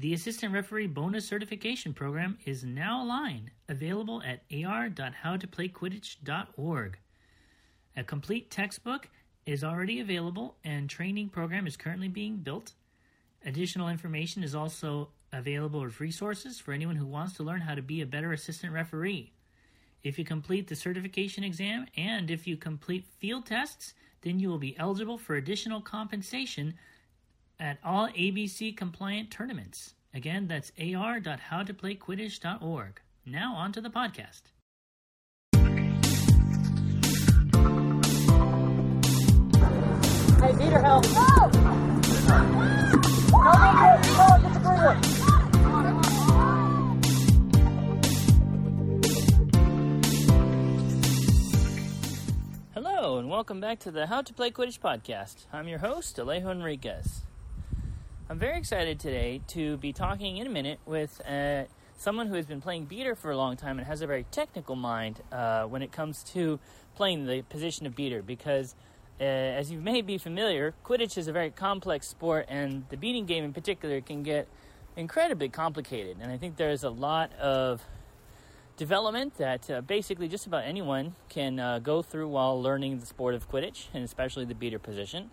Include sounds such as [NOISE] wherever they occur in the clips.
The Assistant Referee Bonus Certification Program is now online, available at ar.howtoplayquidditch.org. A complete textbook is already available and training program is currently being built. Additional information is also available as resources for anyone who wants to learn how to be a better assistant referee. If you complete the certification exam and if you complete field tests, then you will be eligible for additional compensation at all ABC compliant tournaments. Again, that's ar.howtoplayquidditch.org. Now on to the podcast. Hey, Dieter, help. No! No, no, no, get the green one. Hello, and welcome back to the How to Play Quidditch podcast. I'm your host, Alejo Enriquez. I'm very excited today to be talking in a minute with uh, someone who has been playing beater for a long time and has a very technical mind uh, when it comes to playing the position of beater because, uh, as you may be familiar, Quidditch is a very complex sport, and the beating game in particular can get incredibly complicated. And I think there's a lot of development that uh, basically just about anyone can uh, go through while learning the sport of Quidditch, and especially the beater position.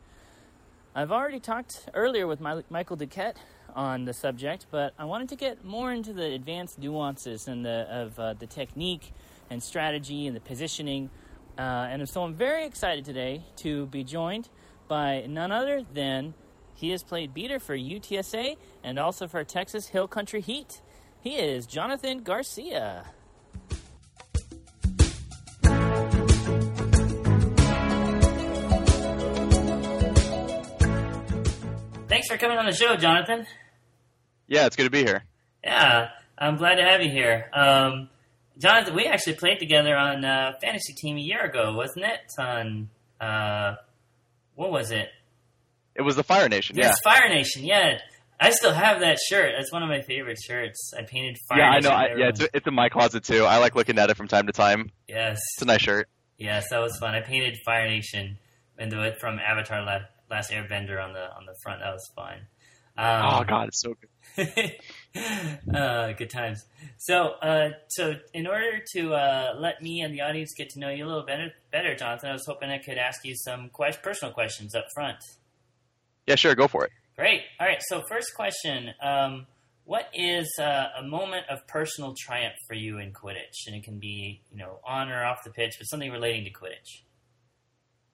I've already talked earlier with my, Michael Duquette on the subject, but I wanted to get more into the advanced nuances and the, of uh, the technique and strategy and the positioning. Uh, and so I'm very excited today to be joined by none other than he has played beater for UTSA and also for Texas Hill Country Heat. He is Jonathan Garcia. Thanks for coming on the show, Jonathan. Yeah, it's good to be here. Yeah, I'm glad to have you here. Um, Jonathan, we actually played together on uh, fantasy team a year ago, wasn't it? On uh, what was it? It was the Fire Nation. Yes, Fire Nation. Yeah, I still have that shirt. That's one of my favorite shirts. I painted Fire Yeah, yeah, I Nation. know. I, yeah, it's, it's in my closet too. I like looking at it from time to time. yes, It's a nice shirt. yes, that was fun. I painted Fire Nation and do it from Avatar: La- Last Airbender on the on the front. That was fun. Um, oh God, it's so good. [LAUGHS] uh, good times. So, uh, so in order to uh, let me and the audience get to know you a little better, better, Jonathan, I was hoping I could ask you some personal questions up front. Yeah, sure, go for it. Great. All right. So, first question: um, What is uh, a moment of personal triumph for you in Quidditch? And it can be, you know, on or off the pitch, but something relating to Quidditch.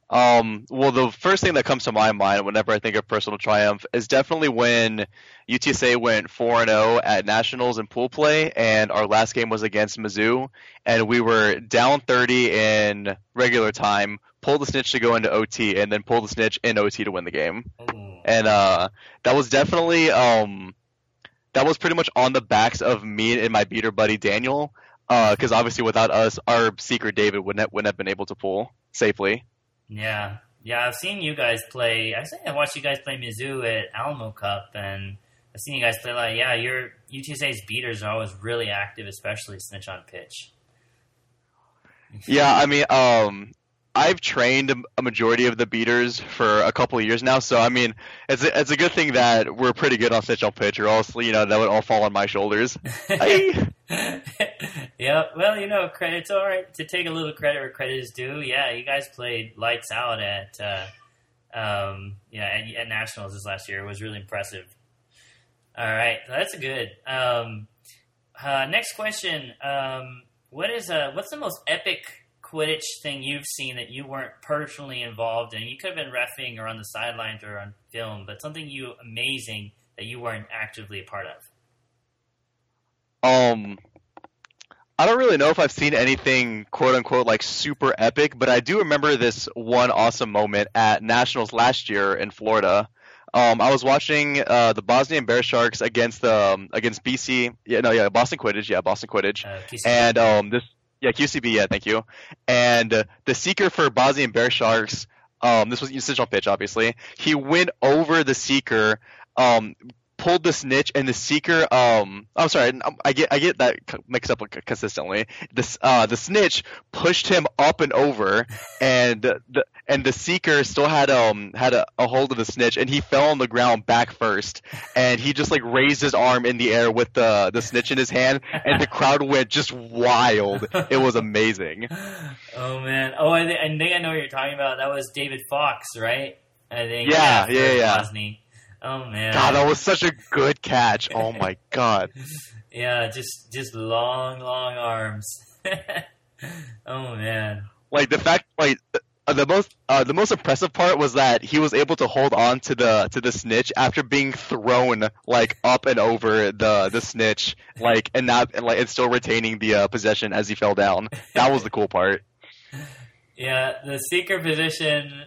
Um, well, the first thing that comes to my mind whenever I think of personal triumph is definitely when UTSA went 4 0 at Nationals in pool play, and our last game was against Mizzou, and we were down 30 in regular time, pulled the snitch to go into OT, and then pulled the snitch in OT to win the game. Ooh. and uh, that was definitely um, that was pretty much on the backs of me and my beater buddy Daniel, because obviously without us, our seeker David wouldn't have, wouldn't have been able to pull safely. Yeah, yeah. I've seen you guys play. I think I watched you guys play Mizzou at Alamo Cup, and I've seen you guys play a lot. Yeah, your UTSA's beaters are always really active, especially snitch on pitch. Yeah, I mean, um, I've trained a majority of the beaters for a couple of years now, so I mean, it's a, it's a good thing that we're pretty good on snitch on pitch, or else you know that would all fall on my shoulders. [LAUGHS] Yeah, well, you know, credit, it's all right to take a little credit where credit is due. Yeah, you guys played lights out at, uh, um, yeah, at, at nationals this last year. It was really impressive. All right, that's good. Um, uh, next question: um, What is uh, what's the most epic Quidditch thing you've seen that you weren't personally involved in? You could have been refing or on the sidelines or on film, but something you amazing that you weren't actively a part of. Um, I don't really know if I've seen anything quote unquote like super epic, but I do remember this one awesome moment at Nationals last year in Florida. Um, I was watching uh, the Bosnian Bear Sharks against the um, against BC. Yeah, no, yeah, Boston Quidditch. Yeah, Boston Quidditch. Uh, And um, this, yeah, QCB. Yeah, thank you. And uh, the seeker for Bosnian Bear Sharks. Um, this was usage on pitch, obviously. He went over the seeker. Um, pulled the snitch and the seeker um I'm sorry I get I get that mixed up consistently. This uh the snitch pushed him up and over and the and the seeker still had um had a, a hold of the snitch and he fell on the ground back first and he just like raised his arm in the air with the the snitch in his hand and the crowd went just wild. It was amazing. Oh man. Oh I, th- I think I know what you're talking about. That was David Fox right? I think. Yeah yeah yeah, yeah. Oh man. God, that was such a good catch. Oh my [LAUGHS] god. yeah, just just long, long arms. [LAUGHS] oh man. Like the fact, like uh, the most uh, the most impressive part was that he was able to hold on to the to the snitch after being thrown like up and over the the snitch, like and not and like and still retaining the uh, possession as he fell down. That was the cool part. [LAUGHS] Yeah, the seeker position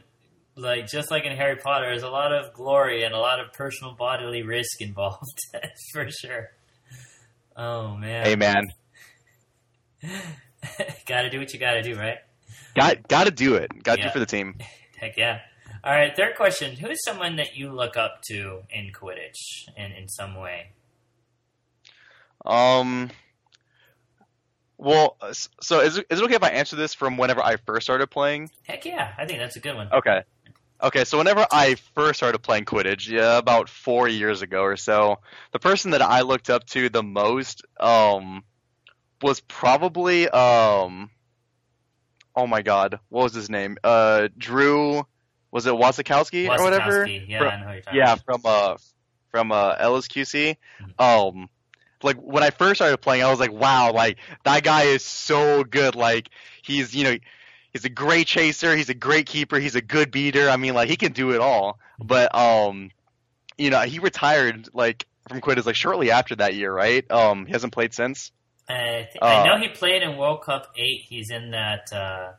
like just like in Harry Potter, there's a lot of glory and a lot of personal bodily risk involved [LAUGHS] for sure. Oh man. Hey man. [LAUGHS] gotta do what you gotta do, right? Got gotta do it. Gotta yeah. do for the team. [LAUGHS] Heck yeah. All right, third question. Who is someone that you look up to in Quidditch in, in some way? Um well, so is is it okay if I answer this from whenever I first started playing? Heck yeah, I think that's a good one. Okay. Okay, so whenever I first started playing Quidditch, yeah, about four years ago or so, the person that I looked up to the most um, was probably um, oh my god, what was his name? Uh, Drew, was it Wasikowski or whatever? Yeah, from, I know you're talking yeah, from uh, from uh, LSQC. Mm-hmm. Um, like when I first started playing, I was like, wow, like that guy is so good. Like he's you know he's a great chaser. He's a great keeper. He's a good beater. I mean, like he can do it all. But um, you know, he retired like from Quidditch like shortly after that year, right? Um, he hasn't played since. I, th- uh, I know he played in World Cup eight. He's in that. Uh,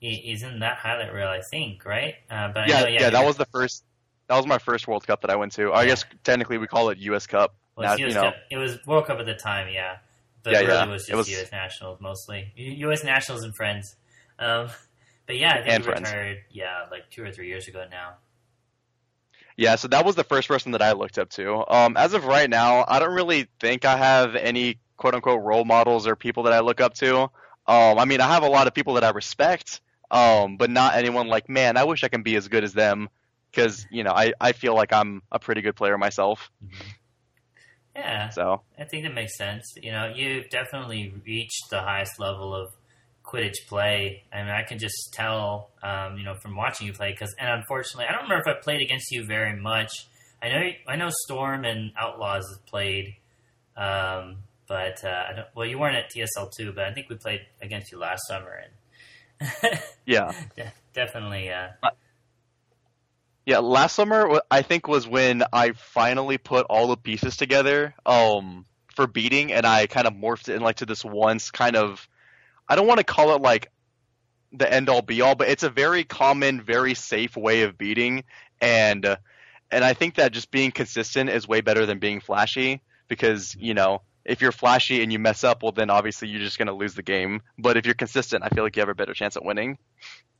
he, he's in that highlight reel, I think, right? Uh, but yeah, know, yeah, yeah, that was the first. That was my first World Cup that I went to. I guess technically we call it U.S. Cup. Well, now, you know, Cup. It was World Cup at the time, yeah. But yeah, really yeah. was just it was, U.S. Nationals mostly. U.S. Nationals and friends. Um, but yeah, I think and he friends. retired. Yeah, like two or three years ago now. Yeah, so that was the first person that I looked up to. Um, as of right now, I don't really think I have any quote unquote role models or people that I look up to. Um, I mean, I have a lot of people that I respect, um, but not anyone like, man, I wish I can be as good as them because you know I, I feel like I'm a pretty good player myself. Mm-hmm. Yeah, so I think that makes sense. You know, you've definitely reached the highest level of Quidditch play. I mean, I can just tell, um, you know, from watching you play. Because, and unfortunately, I don't remember if I played against you very much. I know, I know, Storm and Outlaws has played, um, but uh, I don't, well, you weren't at TSL two, but I think we played against you last summer, and [LAUGHS] yeah, de- definitely. Uh, yeah, last summer I think was when I finally put all the pieces together um, for beating, and I kind of morphed it in like to this once kind of I don't want to call it like the end all be all, but it's a very common, very safe way of beating, and and I think that just being consistent is way better than being flashy because you know if you're flashy and you mess up, well then obviously you're just gonna lose the game. But if you're consistent, I feel like you have a better chance at winning.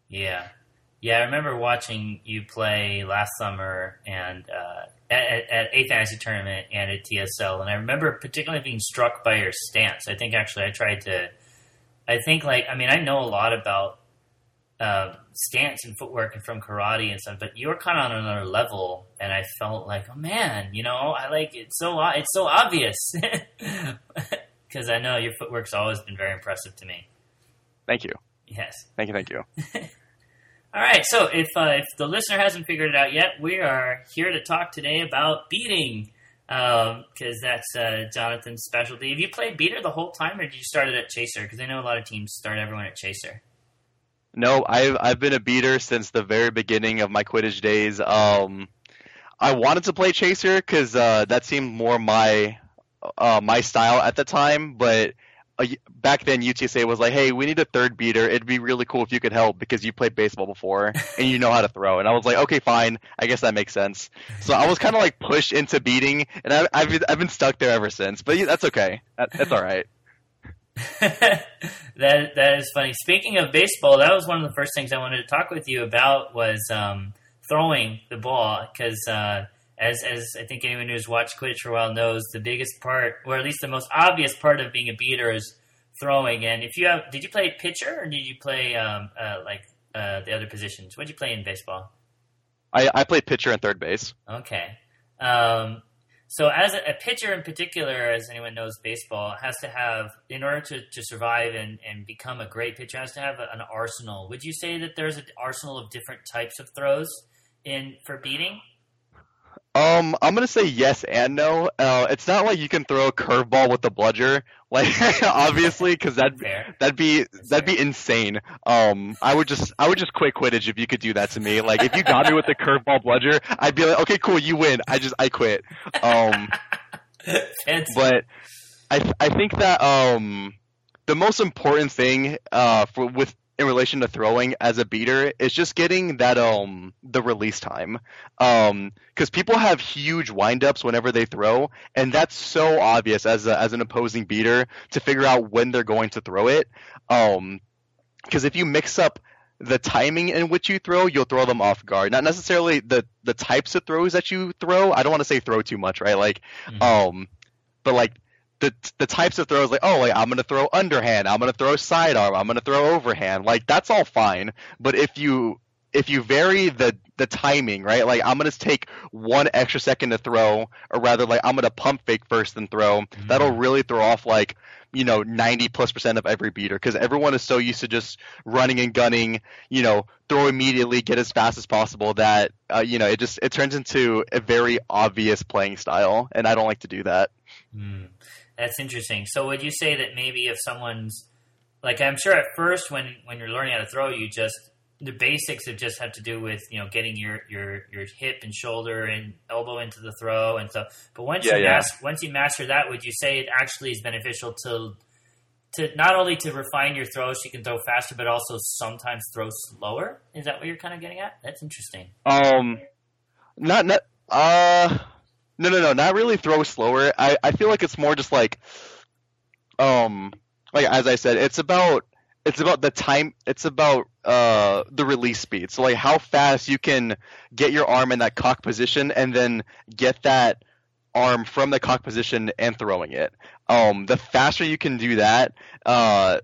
Yeah, yeah. I remember watching you play last summer and uh, at, at a fantasy tournament and at TSL, and I remember particularly being struck by your stance. I think actually I tried to I think like I mean I know a lot about uh, stance and footwork and from karate and stuff, but you're kind of on another level, and I felt like, oh man, you know, I like it's so it's so obvious [LAUGHS] because I know your footwork's always been very impressive to me. Thank you. Yes. Thank you. Thank you. [LAUGHS] All right. So if uh, if the listener hasn't figured it out yet, we are here to talk today about beating because um, that's uh, Jonathan's specialty. Have you played beater the whole time, or did you start it at chaser? Because I know a lot of teams start everyone at chaser. No, I've I've been a beater since the very beginning of my Quidditch days. Um, I wanted to play chaser because uh, that seemed more my uh, my style at the time, but uh, back then UTSA was like, "Hey, we need a third beater. It'd be really cool if you could help because you played baseball before [LAUGHS] and you know how to throw." And I was like, "Okay, fine. I guess that makes sense." So I was kind of like pushed into beating, and I, have I've been stuck there ever since. But that's okay. That, that's all right. [LAUGHS] that that is funny. Speaking of baseball, that was one of the first things I wanted to talk with you about was um, throwing the ball because uh, as as I think anyone who's watched Quidditch for a while knows, the biggest part, or at least the most obvious part of being a beater, is throwing. And if you have, did you play pitcher or did you play um, uh, like uh, the other positions? What did you play in baseball? I, I played pitcher and third base. Okay. Um, so as a, a, pitcher in particular, as anyone knows, baseball has to have, in order to, to survive and, and become a great pitcher, has to have a, an arsenal. Would you say that there's an arsenal of different types of throws in for beating? Um, I'm gonna say yes and no. Uh, it's not like you can throw a curveball with the bludger, [LAUGHS] like obviously, because that that'd be That's that'd fair. be insane. Um, I would just I would just quit Quidditch if you could do that to me. Like if you got me with the curveball bludger, I'd be like, okay, cool, you win. I just I quit. Um, [LAUGHS] but I I think that um the most important thing uh for with in relation to throwing as a beater is just getting that um the release time um because people have huge windups whenever they throw and that's so obvious as a, as an opposing beater to figure out when they're going to throw it um because if you mix up the timing in which you throw, you'll throw them off guard. Not necessarily the the types of throws that you throw. I don't want to say throw too much, right? Like, mm-hmm. um, but like the the types of throws like oh like I'm gonna throw underhand, I'm gonna throw sidearm, I'm gonna throw overhand, like that's all fine. But if you if you vary the the timing, right? Like I'm gonna take one extra second to throw, or rather like I'm gonna pump fake first and throw. Mm-hmm. That'll really throw off like you know 90 plus percent of every beater because everyone is so used to just running and gunning, you know, throw immediately, get as fast as possible that uh, you know it just it turns into a very obvious playing style, and I don't like to do that. Mm. That's interesting. So would you say that maybe if someone's like I'm sure at first when when you're learning how to throw, you just the basics have just have to do with you know getting your your your hip and shoulder and elbow into the throw and stuff. But once yeah, you yeah. master once you master that, would you say it actually is beneficial to to not only to refine your throws, so you can throw faster, but also sometimes throw slower? Is that what you're kind of getting at? That's interesting. Um, not not uh no, no, no, not really throw slower. I, I feel like it's more just like, um, like as I said, it's about it's about the time. It's about uh the release speed. So like how fast you can get your arm in that cock position and then get that arm from the cock position and throwing it. Um, the faster you can do that, uh,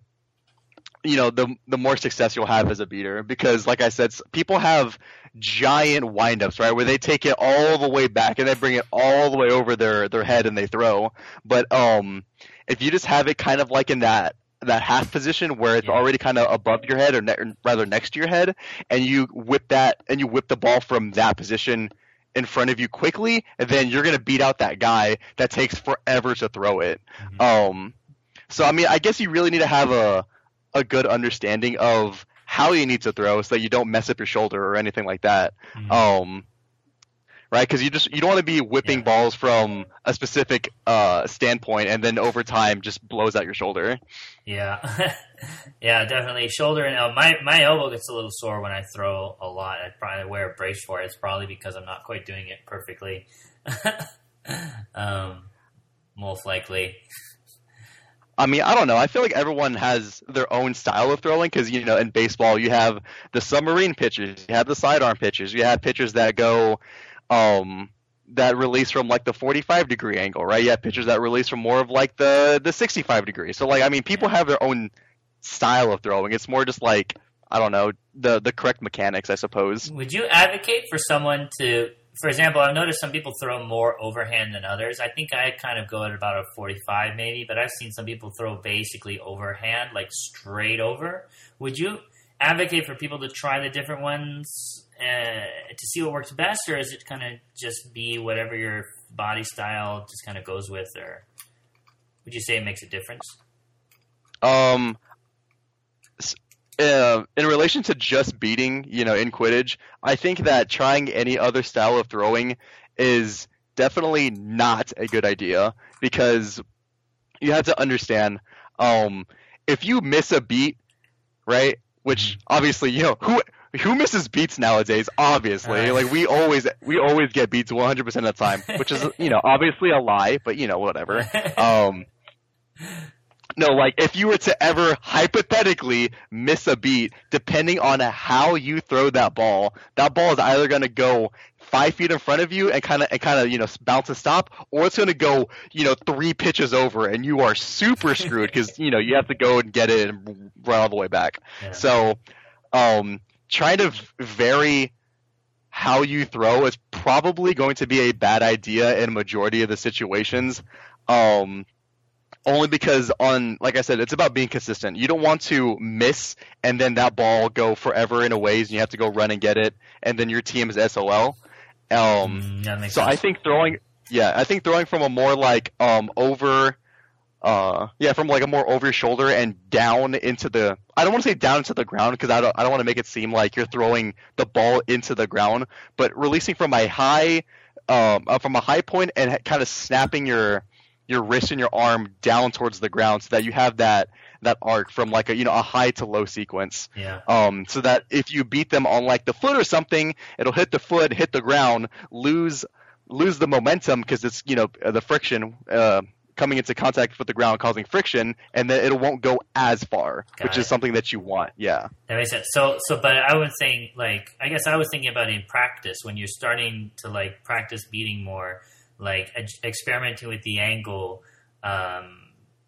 you know, the the more success you'll have as a beater. Because like I said, people have giant windups, right, where they take it all the way back and they bring it all the way over their their head and they throw. But um, if you just have it kind of like in that that half position where it's yeah. already kind of above your head or, ne- rather next to your head, and you whip that and you whip the ball from that position in front of you quickly, and then you're gonna beat out that guy that takes forever to throw it. Mm-hmm. Um, so I mean, I guess you really need to have a a good understanding of how you need to throw so that you don't mess up your shoulder or anything like that. Mm-hmm. Um, right? Because you just you don't want to be whipping yeah. balls from a specific uh, standpoint and then over time just blows out your shoulder. Yeah, [LAUGHS] yeah, definitely shoulder and uh, my my elbow gets a little sore when I throw a lot. I probably wear a brace for it. It's probably because I'm not quite doing it perfectly. [LAUGHS] um, most likely. I mean, I don't know. I feel like everyone has their own style of throwing because you know in baseball you have the submarine pitchers, you have the sidearm pitchers, you have pitchers that go, um, that release from like the 45 degree angle, right? You have pitchers that release from more of like the the 65 degree. So like, I mean, people have their own style of throwing. It's more just like I don't know the the correct mechanics, I suppose. Would you advocate for someone to for example, I've noticed some people throw more overhand than others. I think I kind of go at about a 45 maybe, but I've seen some people throw basically overhand, like straight over. Would you advocate for people to try the different ones uh, to see what works best, or is it kind of just be whatever your body style just kind of goes with, or would you say it makes a difference? Um, uh, in relation to just beating, you know, in Quidditch, I think that trying any other style of throwing is definitely not a good idea because you have to understand um, if you miss a beat, right? Which mm-hmm. obviously, you know, who who misses beats nowadays? Obviously, uh, like we always we always get beats 100 percent of the time, which is you know obviously a lie, but you know whatever. [LAUGHS] Um, No, like if you were to ever hypothetically miss a beat, depending on how you throw that ball, that ball is either going to go five feet in front of you and kind of and kind of you know bounce and stop, or it's going to go you know three pitches over, and you are super screwed because you know you have to go and get it and run all the way back. Yeah. So, um, trying to vary how you throw is probably going to be a bad idea in a majority of the situations. Um, only because on like I said, it's about being consistent. You don't want to miss and then that ball go forever in a ways and you have to go run and get it and then your team is SOL. Um, Mm, so I think throwing, yeah, I think throwing from a more like um over, uh, yeah, from like a more over your shoulder and down into the. I don't want to say down into the ground because I don't. I don't want to make it seem like you're throwing the ball into the ground, but releasing from a high, um, uh, from a high point and kind of snapping your your wrist and your arm down towards the ground so that you have that that arc from like a you know a high to low sequence yeah. um, so that if you beat them on like the foot or something, it'll hit the foot, hit the ground, lose lose the momentum because it's you know the friction uh, coming into contact with the ground causing friction, and then it won't go as far, Got which it. is something that you want. Yeah, That makes sense. So, so, but I was saying, like, I guess I was thinking about in practice when you're starting to like practice beating more, like ex- experimenting with the angle. Um,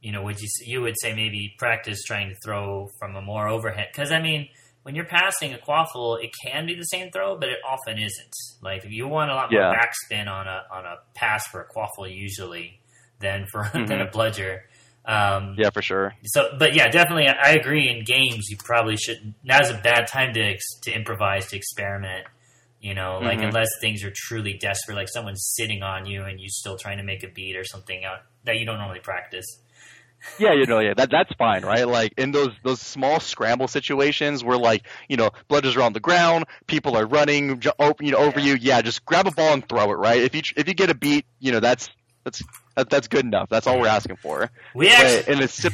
you know, would you you would say maybe practice trying to throw from a more overhead? Because I mean, when you're passing a quaffle, it can be the same throw, but it often isn't. Like you want a lot more backspin on a on a pass for a quaffle usually than for [LAUGHS] than a Mhm. bludger. Um, yeah, for sure. so, but yeah, definitely, I I agree. In games, you probably should. Now's a bad time to to improvise, to experiment. You know, like Mhm. unless things are truly desperate, like someone's sitting on you and you're still trying to make a beat or something out that you don't normally practice. Yeah, you know, yeah, that that's fine, right? Like in those those small scramble situations where like you know blood are on the ground, people are running, ju- over, you know, over Yeah. you. Yeah, just grab a ball and throw it, right? If you if you get a beat, you know that's that's that, that's good enough. That's all we're asking for. We actually, But in a sip,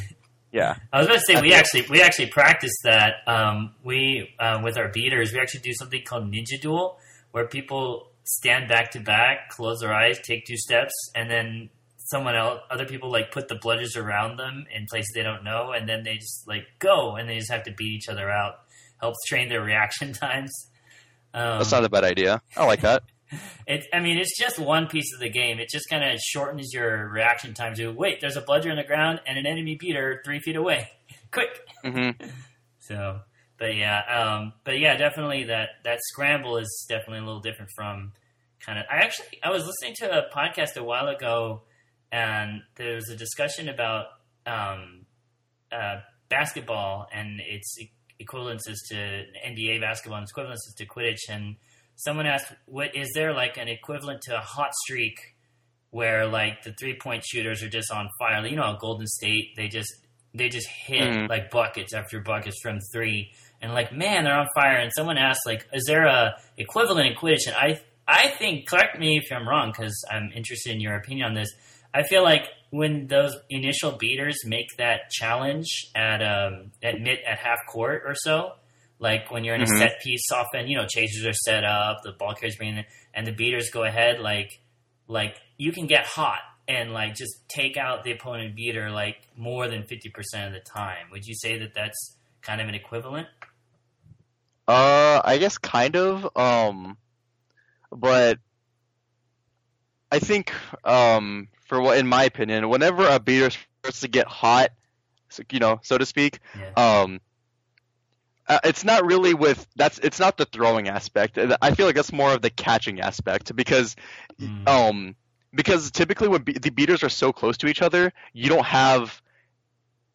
yeah, I was about to say I we actually we actually practice that. Um, we uh, with our beaters, we actually do something called Ninja Duel, where people stand back to back, close their eyes, take two steps, and then someone else, other people like put the bludgers around them in places they don't know, and then they just like go, and they just have to beat each other out. Helps train their [LAUGHS] reaction times. Um, that's not a bad idea. I like that. [LAUGHS] it, I mean, it's just one piece of the game. It just kind of shortens your reaction time to wait. There's a bludger on the ground and an enemy beater three feet away. [LAUGHS] Quick. hmm So, but yeah, um, but yeah, definitely that that scramble is definitely a little different from kind of. I actually I was listening to a podcast a while ago, and there was a discussion about um, uh, basketball and its equivalences to NBA basketball and its equivalences to Quidditch. And someone asked, "What is there like an equivalent to a hot streak?" Where like the three point shooters are just on fire, you know, Golden State they just they just hit Mhm. like buckets after buckets from three, and like man, they're on fire. And someone asked like, is there a equivalent in Quidditch? And I I think correct me if I'm wrong because I'm interested in your opinion on this. I feel like when those initial beaters make that challenge at um at mid at half court or so, like when you're in Mhm. a set piece, often you know chasers are set up, the ball carriers bring in, and the beaters go ahead. Like like you can get hot and like just take out the opponent beater like more than fifty percent of the time. Would you say that that's kind of an equivalent? Uh, I guess kind of. Um, but I think, um, for what, in my opinion, whenever a beater starts to get hot, so- you know, so to speak, Yeah. um, uh, it's not really with that's it's not the throwing aspect. I feel like that's more of the catching aspect because Mm. um because typically when be- the beaters are so close to each other, you don't have.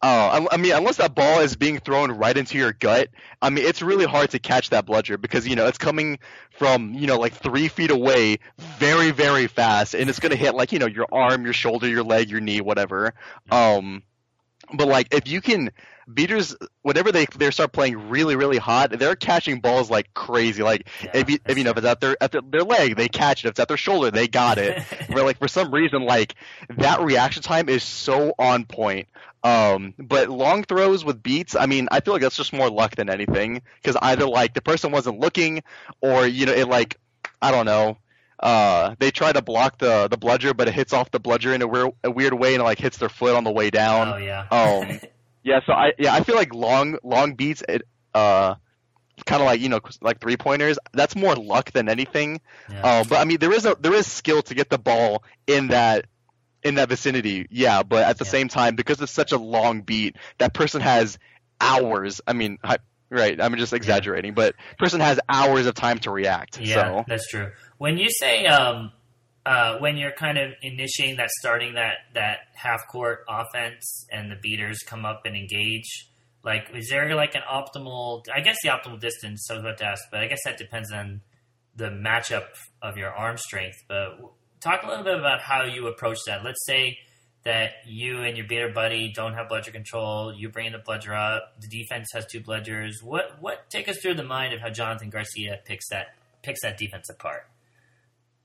Uh, I I mean, unless that ball is being thrown right into your gut, I mean, it's really hard to catch that bludger because you know it's coming from you know like three feet away, very very fast, and it's gonna hit like you know your arm, your shoulder, your leg, your knee, whatever. Um, but like if you can beaters whenever they they start playing really really hot they're catching balls like crazy. Like Yeah, if you, if you know if it's at their at their, their leg they catch it. If it's at their shoulder they got it. [LAUGHS] Where like for some reason like that reaction time is so on point. Um but long throws with beats i mean i feel like that's just more luck than anything. Because either like the person wasn't looking or you know it like i don't know uh, they try to block the the bludger, but it hits off the bludger in a weird, a weird way and it, like hits their foot on the way down. oh yeah. Um, [LAUGHS] yeah, so I yeah I feel like long long beats it uh kind of like you know like three pointers. That's more luck than anything. yeah. Uh, but I mean there is a there is skill to get the ball in that in that vicinity. Yeah, but at the Yeah. same time because it's such a long beat, that person has hours. I mean, I, right? I'm just exaggerating, but person has hours of time to react. Yeah, So that's true. When you say um, uh, when you're kind of initiating that, starting that that half court offense, and the beaters come up and engage, like is there like an optimal? I guess the optimal distance. I was about to ask, but I guess that depends on the matchup of your arm strength. But talk a little bit about how you approach that. Let's say that you and your beater buddy don't have bludger control. You bring the bludger up. The defense has two bludgers. What what take us through the mind of how Jonathan Garcia picks that picks that defense apart?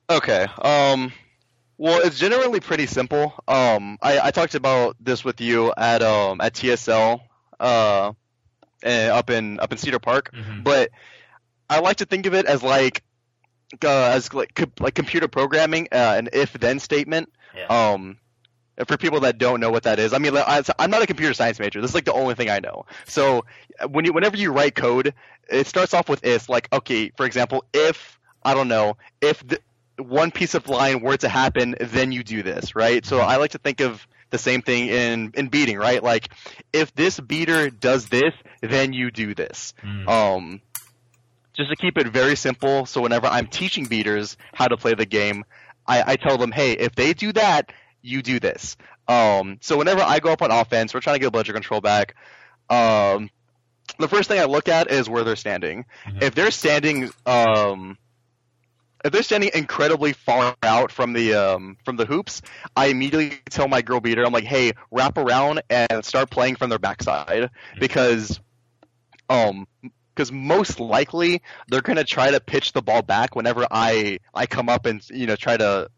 Okay. Um. Well, it's generally pretty simple. Um, I, I talked about this with you at um at TSL, uh, up in up in Cedar Park. Mhm. But I like to think of it as like uh, as like co- like computer programming, uh, an if then statement. Yeah. Um, for people that don't know what that is, I mean, I'm not a computer science major. This is like the only thing I know. So when you, whenever you write code, it starts off with if. Like, okay, for example, if I don't know, if the, one piece of line were to happen, then you do this, right? So I like to think of the same thing in in beating, right? Like, if this beater does this, then you do this. Mm. Um, just to keep it very simple, so whenever I'm teaching beaters how to play the game, I, I tell them, hey, if they do that, you do this. Um, so whenever I go up on offense, we're trying to get a bludger control back. Um, the first thing I look at is where they're standing. Mhm. If they're standing, um, if they're standing incredibly far out from the um, from the hoops, I immediately tell my girl beater, I'm like, hey, wrap around and start playing from their backside because, um, because most likely they're gonna try to pitch the ball back whenever I I come up and you know try to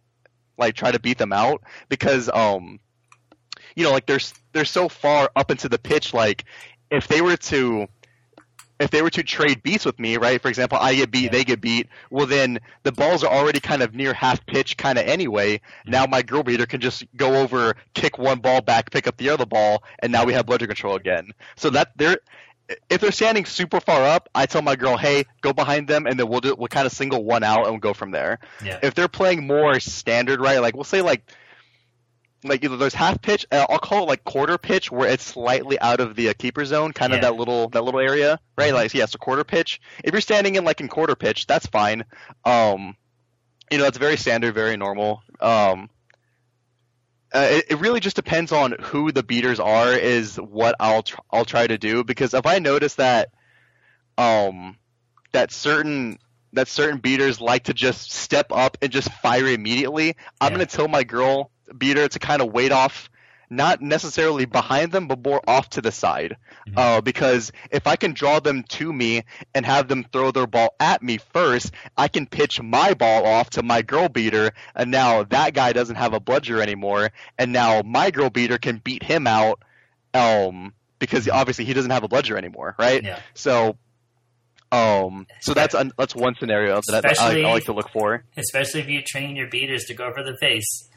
like try to beat them out because um you know like they're they're so far up into the pitch like if they were to if they were to trade beats with me, right? For example, I get beat, Yeah. they get beat. Well, then the balls are already kind of near half pitch, kind of anyway. Now my girl beater can just go over, kick one ball back, pick up the other ball, and now we have bludger control again. So that they're if they're standing super far up, I tell my girl, hey, go behind them, and then we'll do, we'll kind of single one out and we'll go from there. Yeah. If they're playing more standard, right? Like we'll say like like either there's half pitch, uh, I'll call it like quarter pitch, where it's slightly out of the uh, keeper zone, kind of Yeah. that little that little area, right? Like yeah, so quarter pitch. If you're standing in like in quarter pitch, that's fine. Um, you know, that's very standard, very normal. Um, uh, it, it really just depends on who the beaters are, is what I'll tr- I'll try to do because if I notice that, um, that certain that certain beaters like to just step up and just fire immediately, I'm Yeah. gonna tell my girl beater to kind of wait off, not necessarily behind them, but more off to the side, Mhm. uh, because if I can draw them to me and have them throw their ball at me first, I can pitch my ball off to my girl beater, and now that guy doesn't have a bludger anymore, and now my girl beater can beat him out, um, because obviously he doesn't have a bludger anymore, right? Yeah. So, um, so that's un- that's one scenario that I, I, I like to look for. Especially if you train your beaters to go for the face.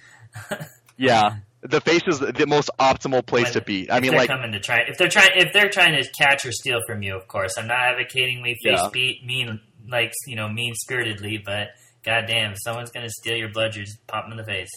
[LAUGHS] Yeah, the face is the most optimal place to beat. I if mean, they're like, coming to try if they're trying if they're trying to catch or steal from you. Of course, I'm not advocating we face Yeah. beat mean like you know mean spiritedly, but goddamn, if someone's gonna steal your bludgers, pop them in the face.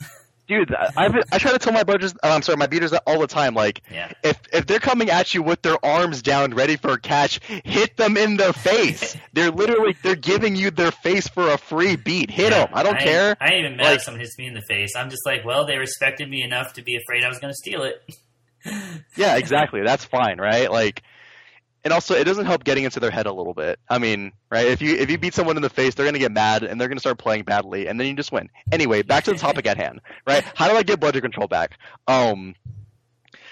[LAUGHS] dude, I I try to tell my bludgers, uh, I'm sorry, my beaters that all the time. Like, Yeah. if if they're coming at you with their arms down, ready for a catch, hit them in the [LAUGHS] face. they're literally they're giving you their face for a free beat. Hit Yeah, them. I don't ain't- care. I ain't even mad Like- if someone hits me in the face. I'm just like, well, they respected me enough to be afraid I was going to steal it. [LAUGHS] Yeah, exactly. That's fine, right? Like, and also it doesn't help getting into their head a little bit. I mean, right? If you if you beat someone in the face, they're gonna get mad and they're gonna start playing badly, and then you just win. Anyway, back to the topic at hand, right? How do I get bludger control back? Um.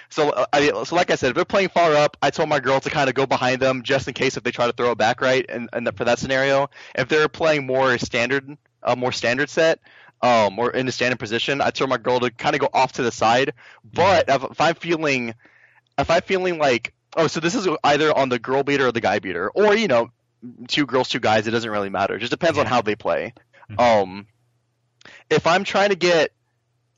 So, uh, I, so like I said, if they're playing far up, I told my girl to kind of go behind them just in case if they try to throw it back, right? And, and for that scenario, if they're playing more standard, a more standard set, um, or in a standard position, I told my girl to kind of go off to the side. But if, if I'm feeling, if I'm feeling like, oh, so this is either on the girl beater or the guy beater, or you know, two girls, two guys, it doesn't really matter. It just depends on how they play. Mhm. Um, if I'm trying to get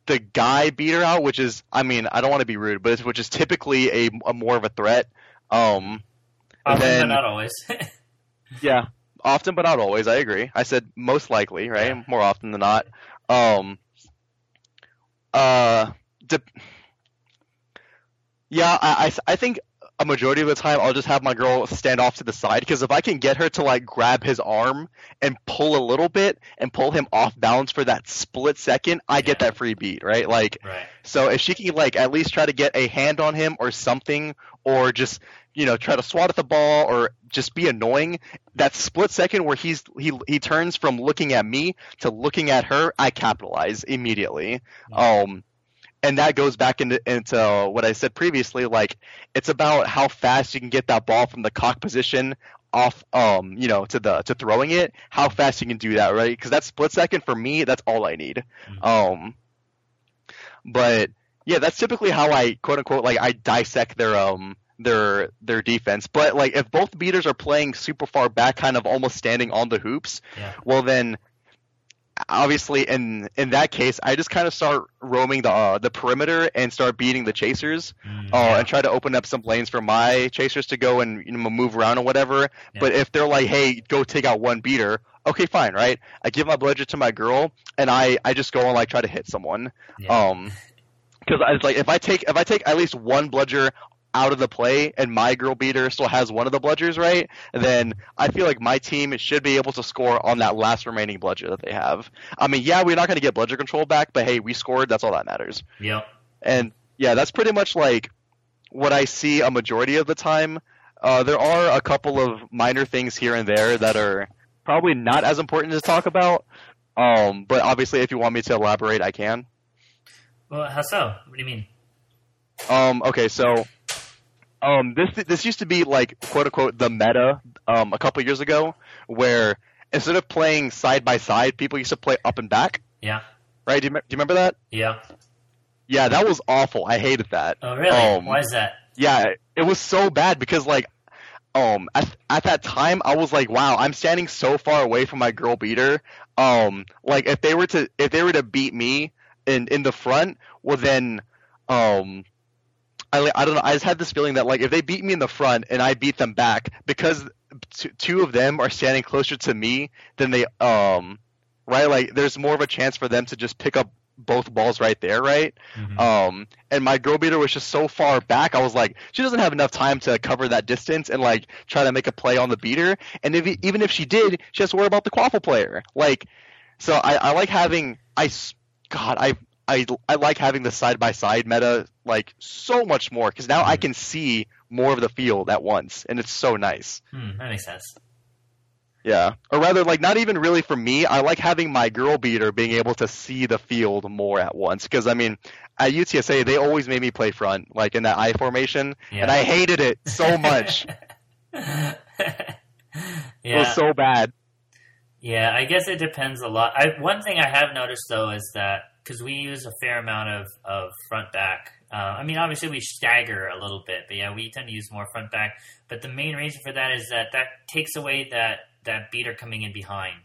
the guy beater out, which is, I mean, I don't want to be rude, but it's, which is typically a, a more of a threat. Um, Often, then- but not always. [LAUGHS] yeah, often but not always. I agree. I said most likely, right? Yeah. More often than not. Um. Uh. De- yeah, I, I I think a majority of the time I'll just have my girl stand off to the side because if I can get her to like grab his arm and pull a little bit and pull him off balance for that split second, I get that free beat, right? Like right. so if she can like at least try to get a hand on him or something, or just you know try to swat at the ball or just be annoying, that split second where he's he he turns from looking at me to looking at her, I capitalize immediately. Um, and that goes back into into what I said previously. Like it's about how fast you can get that ball from the cock position off um you know to the to throwing it how fast you can do that right because that split second for me that's all i need um but yeah that's typically how i quote unquote like i dissect their um their their defense but like if both beaters are playing super far back kind of almost standing on the hoops Yeah. well then obviously in in that case i just kind of start roaming the uh, the perimeter and start beating the chasers Mm, uh, and try to open up some lanes for my chasers to go and you know move around or whatever. Yeah. But if they're like, "Hey, go take out one beater," okay, fine, right? I give my bludger to my girl, and I I just go and like try to hit someone. Yeah. Um, because I was like, if I take if I take at least one bludger out of the play and my girl beater still has one of the bludgers, right? Then I feel like my team should be able to score on that last remaining bludger that they have. I mean, yeah, we're not going to get bludger control back, but hey, we scored. That's all that matters. Yep. And yeah, that's pretty much like what I see a majority of the time. Uh, there are a couple of minor things here and there that are probably not as important to talk about. Um, but obviously, if you want me to elaborate, I can. Well, how so? What do you mean? Um, okay, so um, this this used to be like quote unquote the meta um, a couple years ago, where instead of playing side by side, people used to play up and back. Yeah. Right? Do you, do you remember that? Yeah. Yeah, that was awful. I hated that. Oh, really? Um, Why is that? Yeah, it was so bad because like um at, at that time I was like, wow, I'm standing so far away from my girl beater. Um like if they were to if they were to beat me in in the front, well then um I I don't know, I just had this feeling that like if they beat me in the front and I beat them back because t- two of them are standing closer to me than they um right like there's more of a chance for them to just pick up both balls right there, right? Mhm. Um, and my girl beater was just so far back. I was like, she doesn't have enough time to cover that distance and like try to make a play on the beater. And if even if she did, she has to worry about the quaffle player. Like, so I, I like having I God I I I like having the side by side meta like so much more because now I Mhm. can see more of the field at once, and it's so nice. Hmm, that makes sense. Yeah, or rather, like not even really for me. I like having my girl beater being able to see the field more at once. Because I mean, at UTSA they always made me play front, like in that I formation, Yeah. and I hated it so much. [LAUGHS] yeah. It was so bad. Yeah, I guess it depends a lot. I, one thing I have noticed though is that because we use a fair amount of, of front back. Uh, I mean, obviously we stagger a little bit, but yeah, we tend to use more front back. But the main reason for that is that that takes away that that beater coming in behind.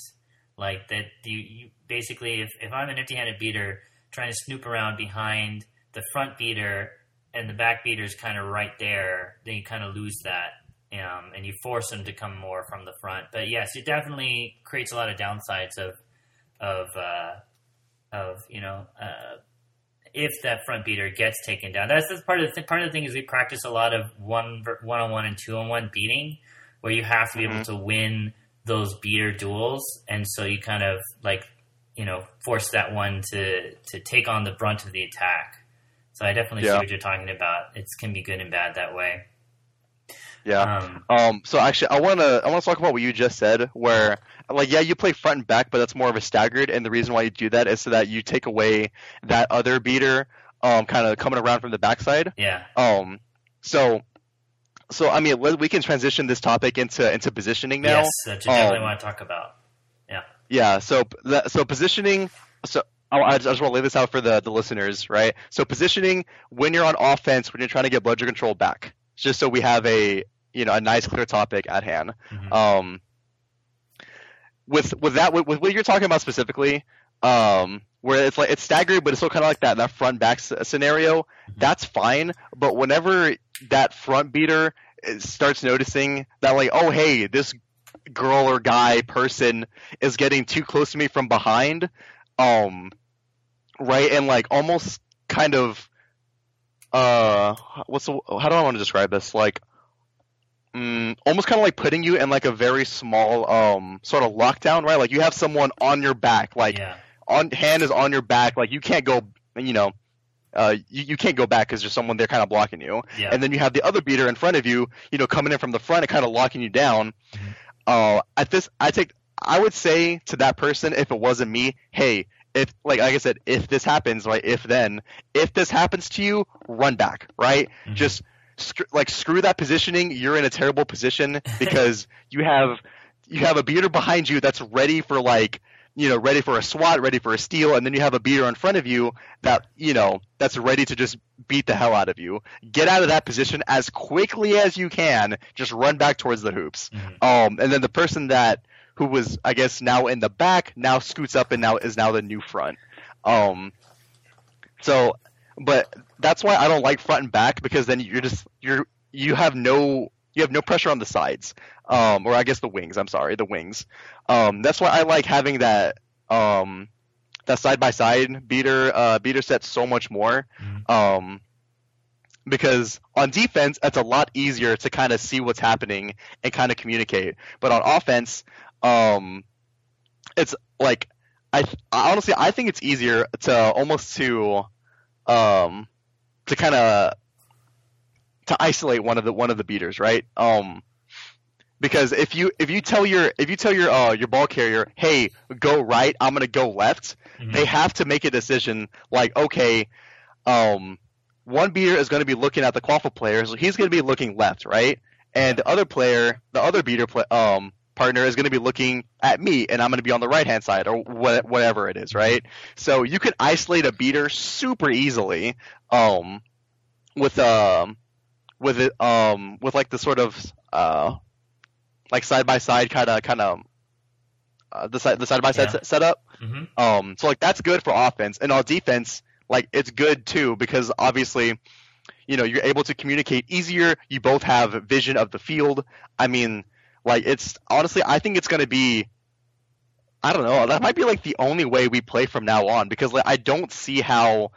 Like that, you, you basically, if, if I'm an empty-handed beater trying to snoop around behind the front beater and the back beater is kind of right there, then you kind of lose that um, and you force them to come more from the front. But yes, it definitely creates a lot of downsides of of uh, of you know uh, if that front beater gets taken down. That's, that's part of the th- part of the thing is we practice a lot of one one on one and two on one beating, where you have to be able to win those beater duels, and so you kind of like you know force that one to to take on the brunt of the attack. So I definitely Yeah. see what you're talking about. It can be good and bad that way. Yeah. Um, Um, so actually, I wanna I wanna talk about what you just said, where like yeah, you play front and back, but that's more of a staggered, and the reason why you do that is so that you take away that other beater, um, kind of coming around from the backside. yeah. Um, so, so I mean, we can transition this topic into into positioning now. Yes, that you definitely Um, want to talk about. Yeah. Yeah. So, so positioning. So, I, I just, I just want to lay this out for the the listeners, right? So, positioning when you're on offense, when you're trying to get bludger control back, just so we have a you know a nice clear topic at hand. Mhm. Um, with with that with, with what you're talking about specifically, um, where it's like it's staggered, but it's still kind of like that that front back s- scenario. That's fine, but whenever that front beater uh, starts noticing that like, oh hey, this girl or guy person is getting too close to me from behind, um, right, and like almost kind of, uh, what's the, how do I want to describe this? Like, mm, almost kind of like putting you in like a very small, um, sort of lockdown, right? Like you have someone on your back, like yeah, on hand is on your back, like you can't go, you know. Uh, you, you can't go back because there's someone there kind of blocking you, yeah, and then you have the other beater in front of you, you know, coming in from the front and kind of locking you down. Mhm. Uh, at this, I take, I would say to that person, if it wasn't me, hey, if like like I said, if this happens, right, if then, if this happens to you, run back, right? Mhm. Just sc- like screw that positioning. You're in a terrible position [LAUGHS] because you have you have a beater behind you that's ready for like you know ready for a swat, ready for a steal, and then you have a beater in front of you that you know that's ready to just beat the hell out of you. Get out of that position as quickly as you can. Just run back towards the hoops. Mhm. Um, and then the person that who was I guess now in the back now scoots up and now is now the new front. Um, so, but that's why I don't like front and back because then you're just you're you have no you have no pressure on the sides, um, or I guess the wings. I'm sorry, the wings. Um, that's why I like having that um, that side by side beater uh, beater set so much more. Mhm. Um, because on defense, it's a lot easier to kind of see what's happening and kind of communicate. But on offense, um, it's like I honestly I think it's easier to almost to um to kind of to isolate one of the one of the beaters, right? Um, because if you if you tell your if you tell your uh your ball carrier, hey, go right, I'm gonna go left, Mhm. they have to make a decision like, okay, um, one beater is going to be looking at the quaffle player, so he's going to be looking left, right? And the other player, the other beater play, um, partner is going to be looking at me, and I'm going to be on the right hand side or what, whatever it is, right? So you can isolate a beater super easily, um, with um, with it um, with like the sort of uh, like side by side kind of kind of uh, the side the side by side setup. Mhm. Um, so like that's good for offense, and on defense, like it's good too because obviously, you know, you're able to communicate easier. You both have vision of the field. I mean, like it's honestly, I think it's gonna be. I don't know. That might be like the only way we play from now on because like I don't see how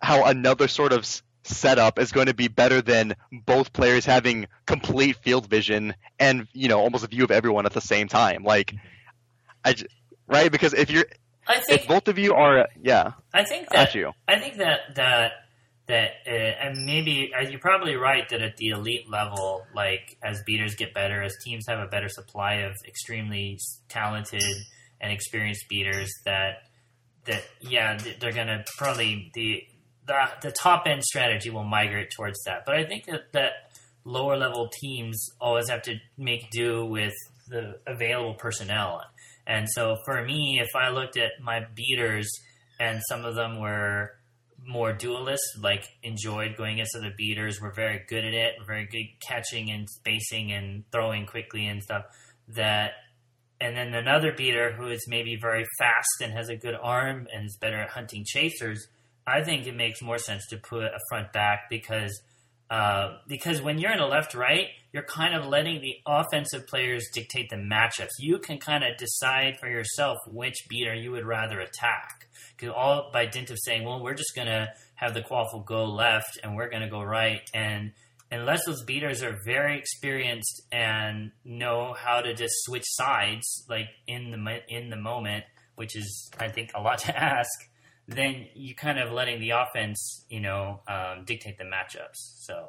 how another sort of setup is going to be better than both players having complete field vision and you know almost a view of everyone at the same time. Like, I right because if you're I if think both of you are yeah I think that I think that that that uh, and maybe uh, you're probably right that at the elite level, like as beaters get better, as teams have a better supply of extremely talented and experienced beaters, that that yeah they're gonna probably the the the top end strategy will migrate towards that. But I think that that lower level teams always have to make do with the available personnel. And so for me, if I looked at my beaters and some of them were more dualists, like enjoyed going against other beaters, were very good at it, very good catching and spacing and throwing quickly and stuff. That and then another beater who is maybe very fast and has a good arm and is better at hunting chasers. I think it makes more sense to put a front back because uh, because when you're in a left right, you're kind of letting the offensive players dictate the matchups. You can kind of decide for yourself which beater you would rather attack. All by dint of saying, well, we're just gonna have the quaffle go left and we're gonna go right, and unless those beaters are very experienced and know how to just switch sides, like in the in the moment, which is I think a lot [LAUGHS] to ask, then you kind of letting the offense, you know, um, dictate the matchups. So,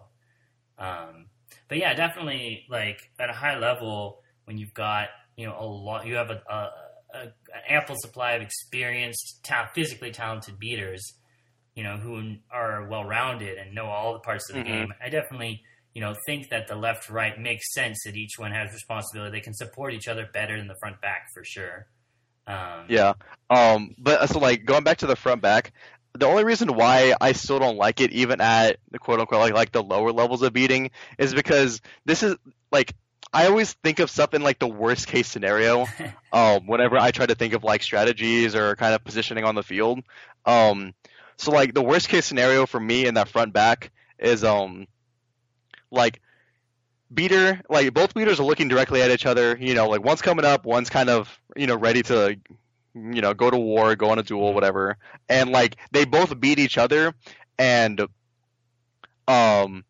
um, but yeah, definitely like at a high level when you've got you know a lot, you have a, a, a an ample supply of experienced, ta- physically talented beaters, you know, who are well rounded and know all the parts of the Mhm. game. I definitely you know think that the left right makes sense that each one has responsibility. They can support each other better than the front back for sure. Um, yeah um but so like going back to the front back the only reason why I still don't like it even at the quote unquote like like the lower levels of beating is because this is like I always think of stuff in like the worst case scenario. [LAUGHS] um, whenever I try to think of like strategies or kind of positioning on the field. Um, so like the worst case scenario for me in that front back is um, like beater like both beaters are looking directly at each other. You know, like one's coming up, one's kind of you know ready to you know go to war, go on a duel, whatever, and like they both beat each other and um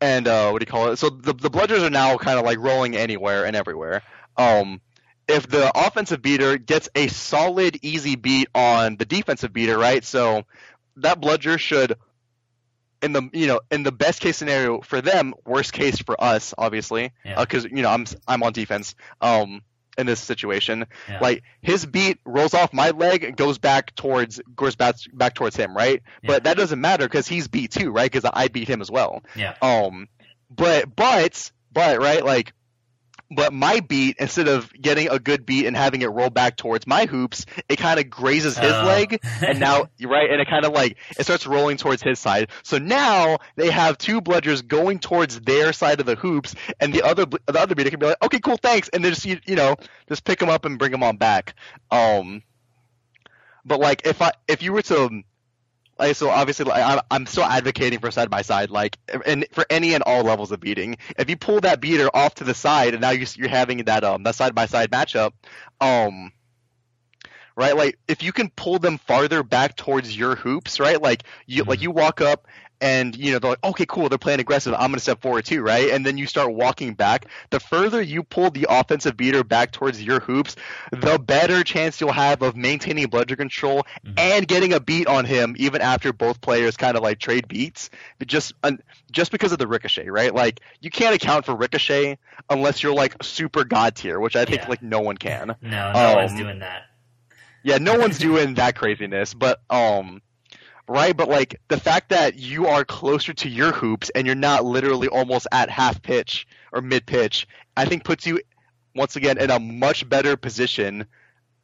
and uh, what do you call it? So the the bludgers are now kind of like rolling anywhere and everywhere. Um, if the offensive beater gets a solid, easy beat on the defensive beater, right? So that bludger should, in the you know in the best case scenario for them, worst case for us, obviously, Yeah. because you know I'm I'm on defense. Um, in this situation, Yeah. like his beat rolls off my leg and goes back towards goes back back towards him, right? Yeah. But that doesn't matter because he's beat too, right? Because I beat him as well. Yeah. Um, but but but right, like, but my beat instead of getting a good beat and having it roll back towards my hoops, it kind of grazes his Oh. leg, and now [LAUGHS] right, and it kind of like it starts rolling towards his side. So now they have two bludgers going towards their side of the hoops, and the other the other beater can be like, okay, cool, thanks, and then just you, you know just pick them up and bring them on back. Um, but like if I if you were to like so obviously like, I'm I'm still advocating for side by side like and for any and all levels of beating. If you pull that beater off to the side and now you're you're having that um that side by side matchup, um right like if you can pull them farther back towards your hoops, right? Like you like you walk up and you know they're like okay cool they're playing aggressive i'm going to step forward too right and then you start walking back the further you pull the offensive beater back towards your hoops the better chance you'll have of maintaining bludger control Mhm. and getting a beat on him even after both players kind of like trade beats but just just because of the ricochet right like you can't account for ricochet unless you're like super god tier which i think Yeah. like no one can No, no one's Um, doing that. yeah, no one's [LAUGHS] doing that craziness, but um right, but like the fact that you are closer to your hoops and you're not literally almost at half pitch or mid pitch, I think puts you once again in a much better position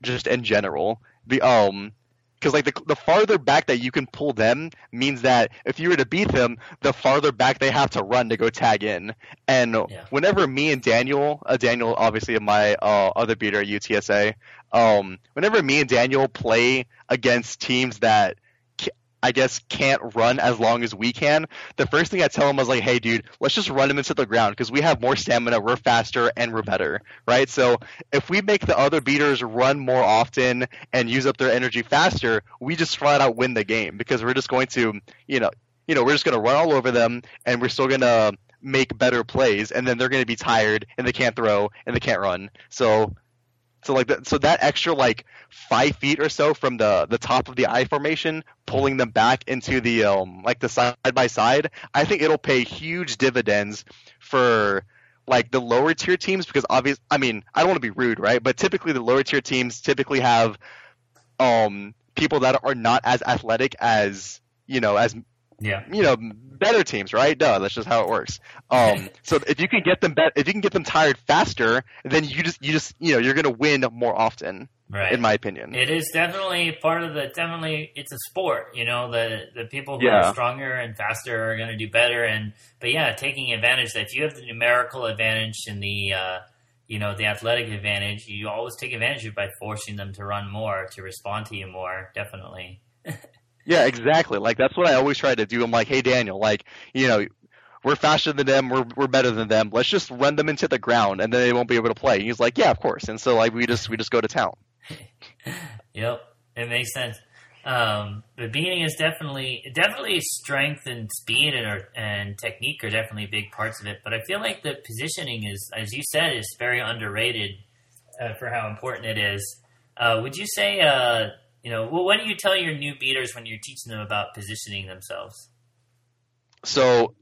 just in general. The um because like the, the farther back that you can pull them means that if you were to beat them, the farther back they have to run to go tag in. And Yeah. whenever me and Daniel, uh, Daniel obviously my uh, other beater at UTSA, um, whenever me and Daniel play against teams that I guess can't run as long as we can, the first thing I tell him was like, "Hey, dude, let's just run them into the ground because we have more stamina, we're faster, and we're better, right? So if we make the other beaters run more often and use up their energy faster, we just flat out win the game because we're just going to, you know, you know, we're just going to run all over them and we're still going to make better plays, and then they're going to be tired and they can't throw and they can't run. So so like that, so that extra like five feet or so from the the top of the I formation, pulling them back into the um like the side by side, I think it'll pay huge dividends for like the lower tier teams because obvious. I mean, I don't want to be rude, right? But typically the lower tier teams typically have um people that are not as athletic as you know as Yeah. you know better teams, right? Duh, that's just how it works. Um, [LAUGHS] so if you can get them bet, if you can get them tired faster, then you just you just you know you're gonna win more often, Right. in my opinion. It is definitely part of the definitely it's a sport, you know, the the people who Yeah. are stronger and faster are going to do better and but yeah, taking advantage that if you have the numerical advantage and the uh you know, the athletic advantage, you always take advantage of it by forcing them to run more, to respond to you more, definitely. [LAUGHS] Yeah, exactly. Like that's what I always try to do. I'm like, hey Daniel, like you know. We're faster than them. We're we're better than them. Let's just run them into the ground, and then they won't be able to play. And he's like, "Yeah, of course." And so like we just we just go to town. [LAUGHS] Yep, it makes sense. Um, but beating is definitely definitely strength and speed and and technique are definitely big parts of it. But I feel like the positioning is, as you said, is very underrated uh, for how important it is. Uh, would you say, uh, you know, well, what do you tell your new beaters when you're teaching them about positioning themselves? So,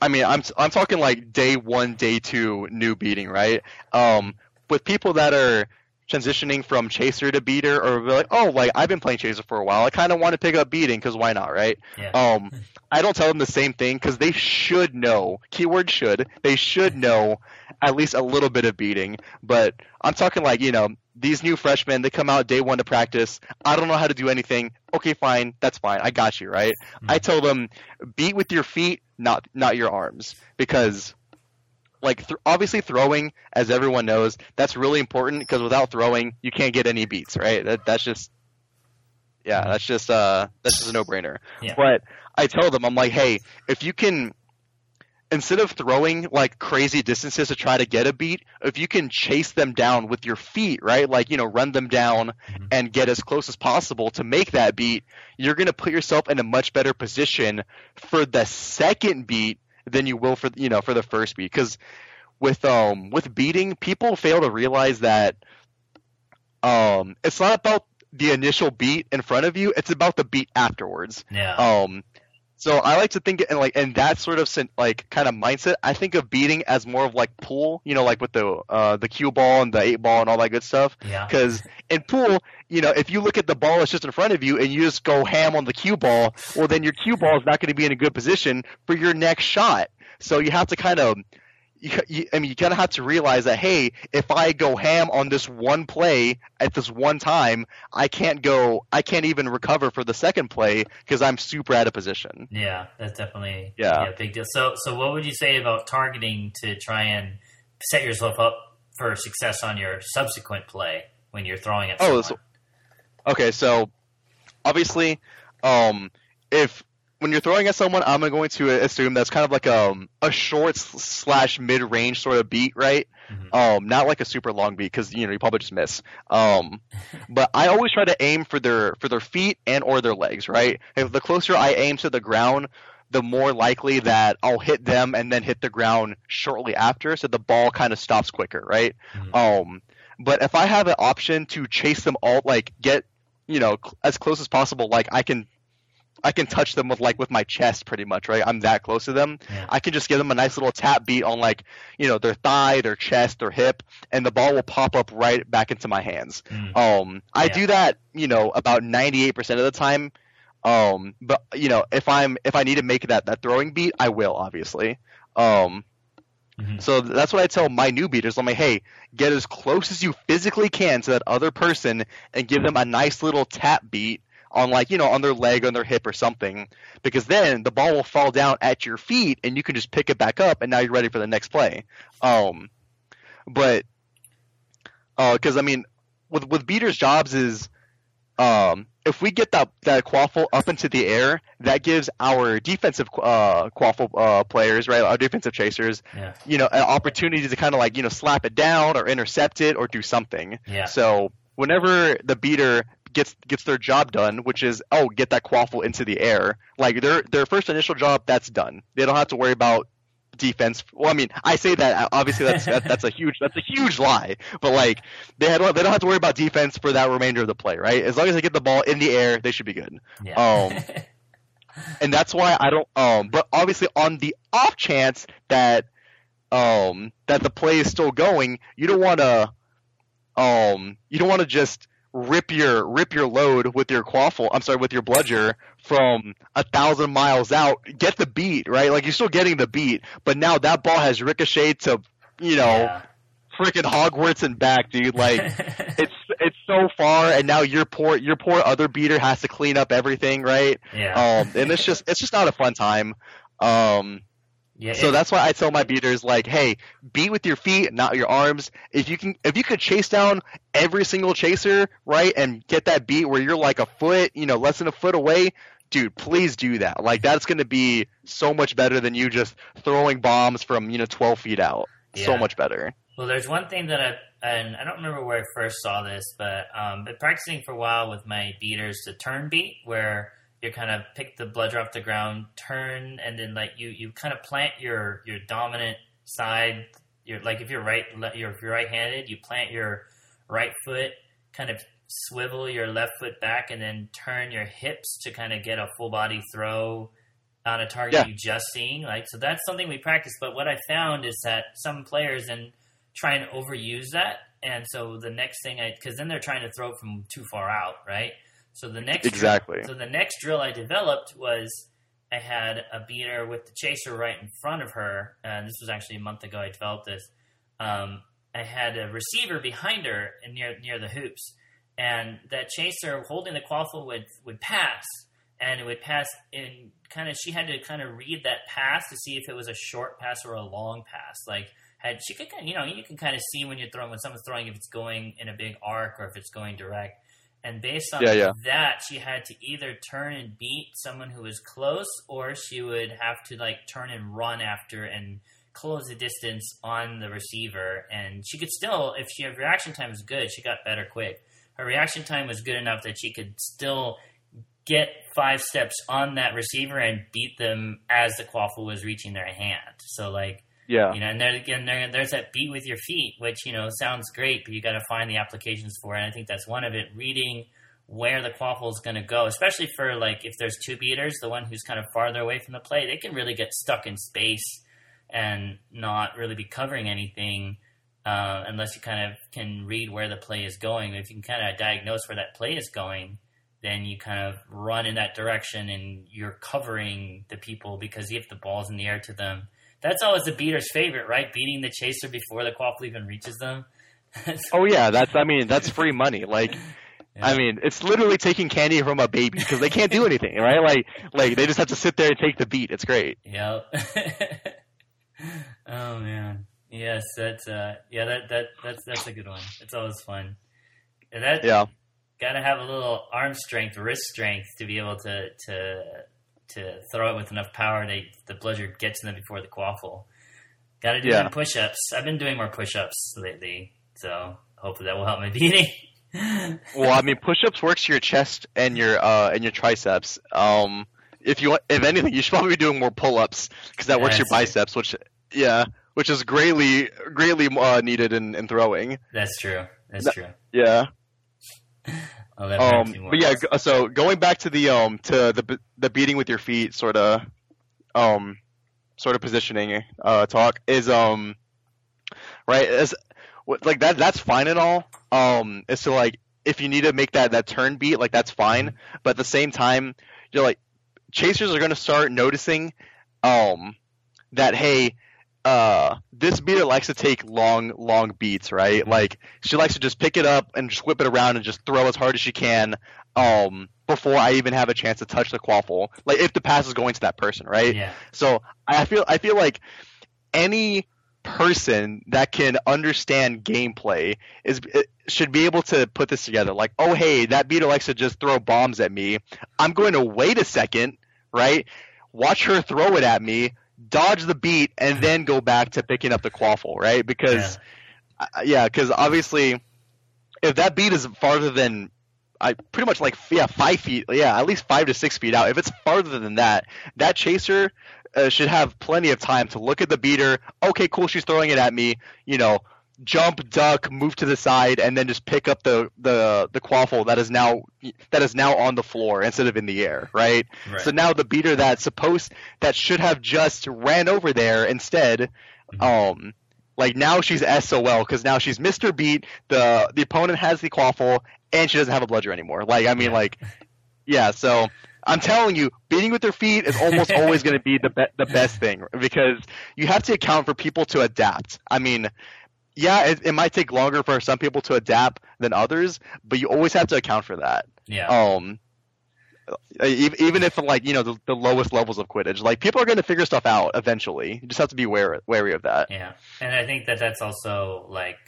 I mean, I'm I'm talking like day one, day two, new beating, right? Um, with people that are transitioning from chaser to beater, or like, oh, like I've been playing chaser for a while, I kind of want to pick up beating because why not, right? Yeah. [LAUGHS] Um, I don't tell them the same thing because they should know. Keyword should. They should know at least a little bit of beating. But I'm talking like you know these new freshmen. They come out day one to practice. I don't know how to do anything. Okay, fine. That's fine. I got you, right? I tell them beat with your feet, not not your arms, because like th- obviously throwing, as everyone knows, that's really important because without throwing, you can't get any beats, right? That that's just yeah, that's just uh that's just a no brainer. Yeah. But I tell them, I'm like, hey, if you can instead of throwing like crazy distances to try to get a beat, if you can chase them down with your feet, right? Like, you know, run them down Mhm. and get as close as possible to make that beat, you're going to put yourself in a much better position for the second beat than you will for, you know, for the first beat cuz with um with beating, people fail to realize that um it's not about the initial beat in front of you, it's about the beat afterwards. Yeah. Um, so I like to think in like in that sort of sen- like kind of mindset. I think of beating as more of like pool, you know, like with the uh, the cue ball and the eight ball and all that good stuff. yeah. Because in pool, you know, if you look at the ball that's just in front of you and you just go ham on the cue ball, well then your cue ball is not going to be in a good position for your next shot. So you have to kind of you, you, I mean, you kind of have to realize that hey, if I go ham on this one play at this one time, I can't go, I can't even recover for the second play because I'm super out of position. Yeah, that's definitely Yeah. a big deal. So, so what would you say about targeting to try and set yourself up for success on your subsequent play when you're throwing it? Oh, Okay, so obviously, um, if when you're throwing at someone, I'm going to assume that's kind of like um, a short slash mid range sort of beat, right? Mhm. Um, not like a super long beat because you know you probably just miss. Um, but I always try to aim for their for their feet and or their legs, right? If the closer I aim to the ground, the more likely that I'll hit them and then hit the ground shortly after, so the ball kind of stops quicker, right? Mhm. Um, but if I have an option to chase them all, like get you know as close as possible, like I can, I can touch them with like with my chest, pretty much, right? I'm that close to them. Yeah. I can just give them a nice little tap beat on like you know their thigh, their chest, their hip, and the ball will pop up right back into my hands. Mm. Um, I Yeah. do that, you know, about 98% of the time. Um, but you know, if I'm if I need to make that that throwing beat, I will obviously. Um, Mhm. so that's what I tell my new beaters. I'm like, hey, get as close as you physically can to that other person and give them a nice little tap beat on like you know on their leg on their hip or something because then the ball will fall down at your feet and you can just pick it back up and now you're ready for the next play um but because I mean with with beaters jobs is um if we get that that quaffle up into the air that gives our defensive uh quaffle uh players right our defensive chasers Yeah. you know an opportunity to kind of like you know slap it down or intercept it or do something Yeah. so whenever the beater gets gets their job done, which is oh get that quaffle into the air, like their their first initial job that's done. They don't have to worry about defense. Well, I mean, I say that obviously that's that, that's a huge that's a huge lie, but like they had they don't have to worry about defense for that remainder of the play, right? As long as they get the ball in the air, they should be good. yeah. [LAUGHS] and that's why I don't. Um, but obviously, on the off chance that um that the play is still going, you don't want to um you don't want to just rip your rip your load with your quaffle. I'm sorry, with your bludger from a thousand miles out. Get the beat right, like you're still getting the beat, but now that ball has ricocheted to you know yeah. freaking Hogwarts and back, dude. Like [LAUGHS] it's it's so far, and now your poor your poor other beater has to clean up everything, right? yeah. Um, and it's just it's just not a fun time. Um, yeah. so that's why I tell my beaters like, hey, beat with your feet, not your arms. If you can, if you could chase down every single chaser, right, and get that beat where you're like a foot, you know, less than a foot away, dude, please do that. Like that's going to be so much better than you just throwing bombs from you know 12 feet out. So much better. Well, there's one thing that I and I don't remember where I first saw this, but um, been practicing for a while with my beaters to turn beat, where you kind of pick the bludger off the ground, turn, and then like you you kind of plant your your dominant side. Your like if you're right, le- you're, if you're right-handed, you plant your right foot, kind of swivel your left foot back, and then turn your hips to kind of get a full body throw on a target Yeah. you just seen. Like so, that's something we practice. But what I found is that some players and try and overuse that. And so the next thing I, because then they're trying to throw it from too far out, right? So the next Exactly. so the next drill I developed was I had a beater with the chaser right in front of her. And this was actually a month ago. I developed this. Um, I had a receiver behind her and near near the hoops, and that chaser holding the quaffle would would pass, and it would pass in kind of. She had to kind of read that pass to see if it was a short pass or a long pass, like had she could kind of, you know you can kind of see when you're throwing when someone's throwing if it's going in a big arc or if it's going direct. And based on Yeah, yeah. that, she had to either turn and beat someone who was close, or she would have to like turn and run after and close the distance on the receiver. And she could still, if she her reaction time was good, she got better quick. Her reaction time was good enough that she could still get five steps on that receiver and beat them as the quaffle was reaching their hand. So like Yeah. you know, and there again, there, there's that beat with your feet, which you know sounds great, but you got to find the applications for it. And I think that's one of it. Reading where the quaffle is going to go, especially for like if there's two beaters, the one who's kind of farther away from the play, they can really get stuck in space and not really be covering anything uh, unless you kind of can read where the play is going. If you can kind of diagnose where that play is going, then you kind of run in that direction and you're covering the people because if the ball's in the air to them. That's always the beater's favorite, right? Beating the chaser before the quaffle even reaches them. [LAUGHS] Oh yeah, that's I mean that's free money. Like I mean, it's literally taking candy from a baby because they can't do [LAUGHS] anything, right? Like like they just have to sit there and take the beat. It's great. Yep. [LAUGHS] oh man. Yes, that's uh yeah, that that that's that's a good one. It's always fun. And that Yeah. gotta have a little arm strength, wrist strength to be able to to to throw it with enough power that the bludger gets to them before the quaffle. Gotta do Yeah. them push ups. I've been doing more push ups lately, so hopefully that will help my [LAUGHS] beating. Well, I mean, push-ups works your chest and your uh and your triceps. Um, if you want, if anything, you should probably be doing more pull-ups because that works your biceps, which yeah, which is greatly greatly uh, needed in, in throwing. That's true. That's That- true. Yeah. [LAUGHS] Brent Um, but yeah, so going back to the um to the the beating with your feet sort of um sort of positioning uh talk is um right as like that that's fine and all um is to like if you need to make that that turn beat like that's fine. But at the same time you're like chasers are going to start noticing um that hey uh this beater likes to take long long beats right like she likes to just pick it up and just whip it around and just throw as hard as she can um before I even have a chance to touch the quaffle like if the pass is going to that person right yeah, so I feel I feel like any person that can understand gameplay is should be able to put this together. Like, oh hey, that beater likes to just throw bombs at me. I'm going to wait a second, right? Watch her throw it at me, dodge the beat, and then go back to picking up the quaffle, right? Because uh, yeah, because obviously, if that beat is farther than I pretty much like yeah five feet yeah at least five to six feet out. If it's farther than that, that chaser uh, should have plenty of time to look at the beater. Okay, cool, she's throwing it at me. You know, jump, duck, move to the side, and then just pick up the the the quaffle that is now that is now on the floor instead of in the air, right? right. So now the beater that's supposed that should have just ran over there instead, um, like now she's SOL because now she's Mr. Beat. The the opponent has the quaffle and she doesn't have a bludger anymore. Like I mean, Yeah. like yeah. So I'm telling you, beating with their feet is almost [LAUGHS] always going to be the be- the best thing because you have to account for people to adapt. I mean. Yeah, it, it might take longer for some people to adapt than others, but you always have to account for that yeah, um even if like you know the, the lowest levels of quidditch like people are going to figure stuff out eventually you just have to be wary, wary of that yeah. And I think that that's also like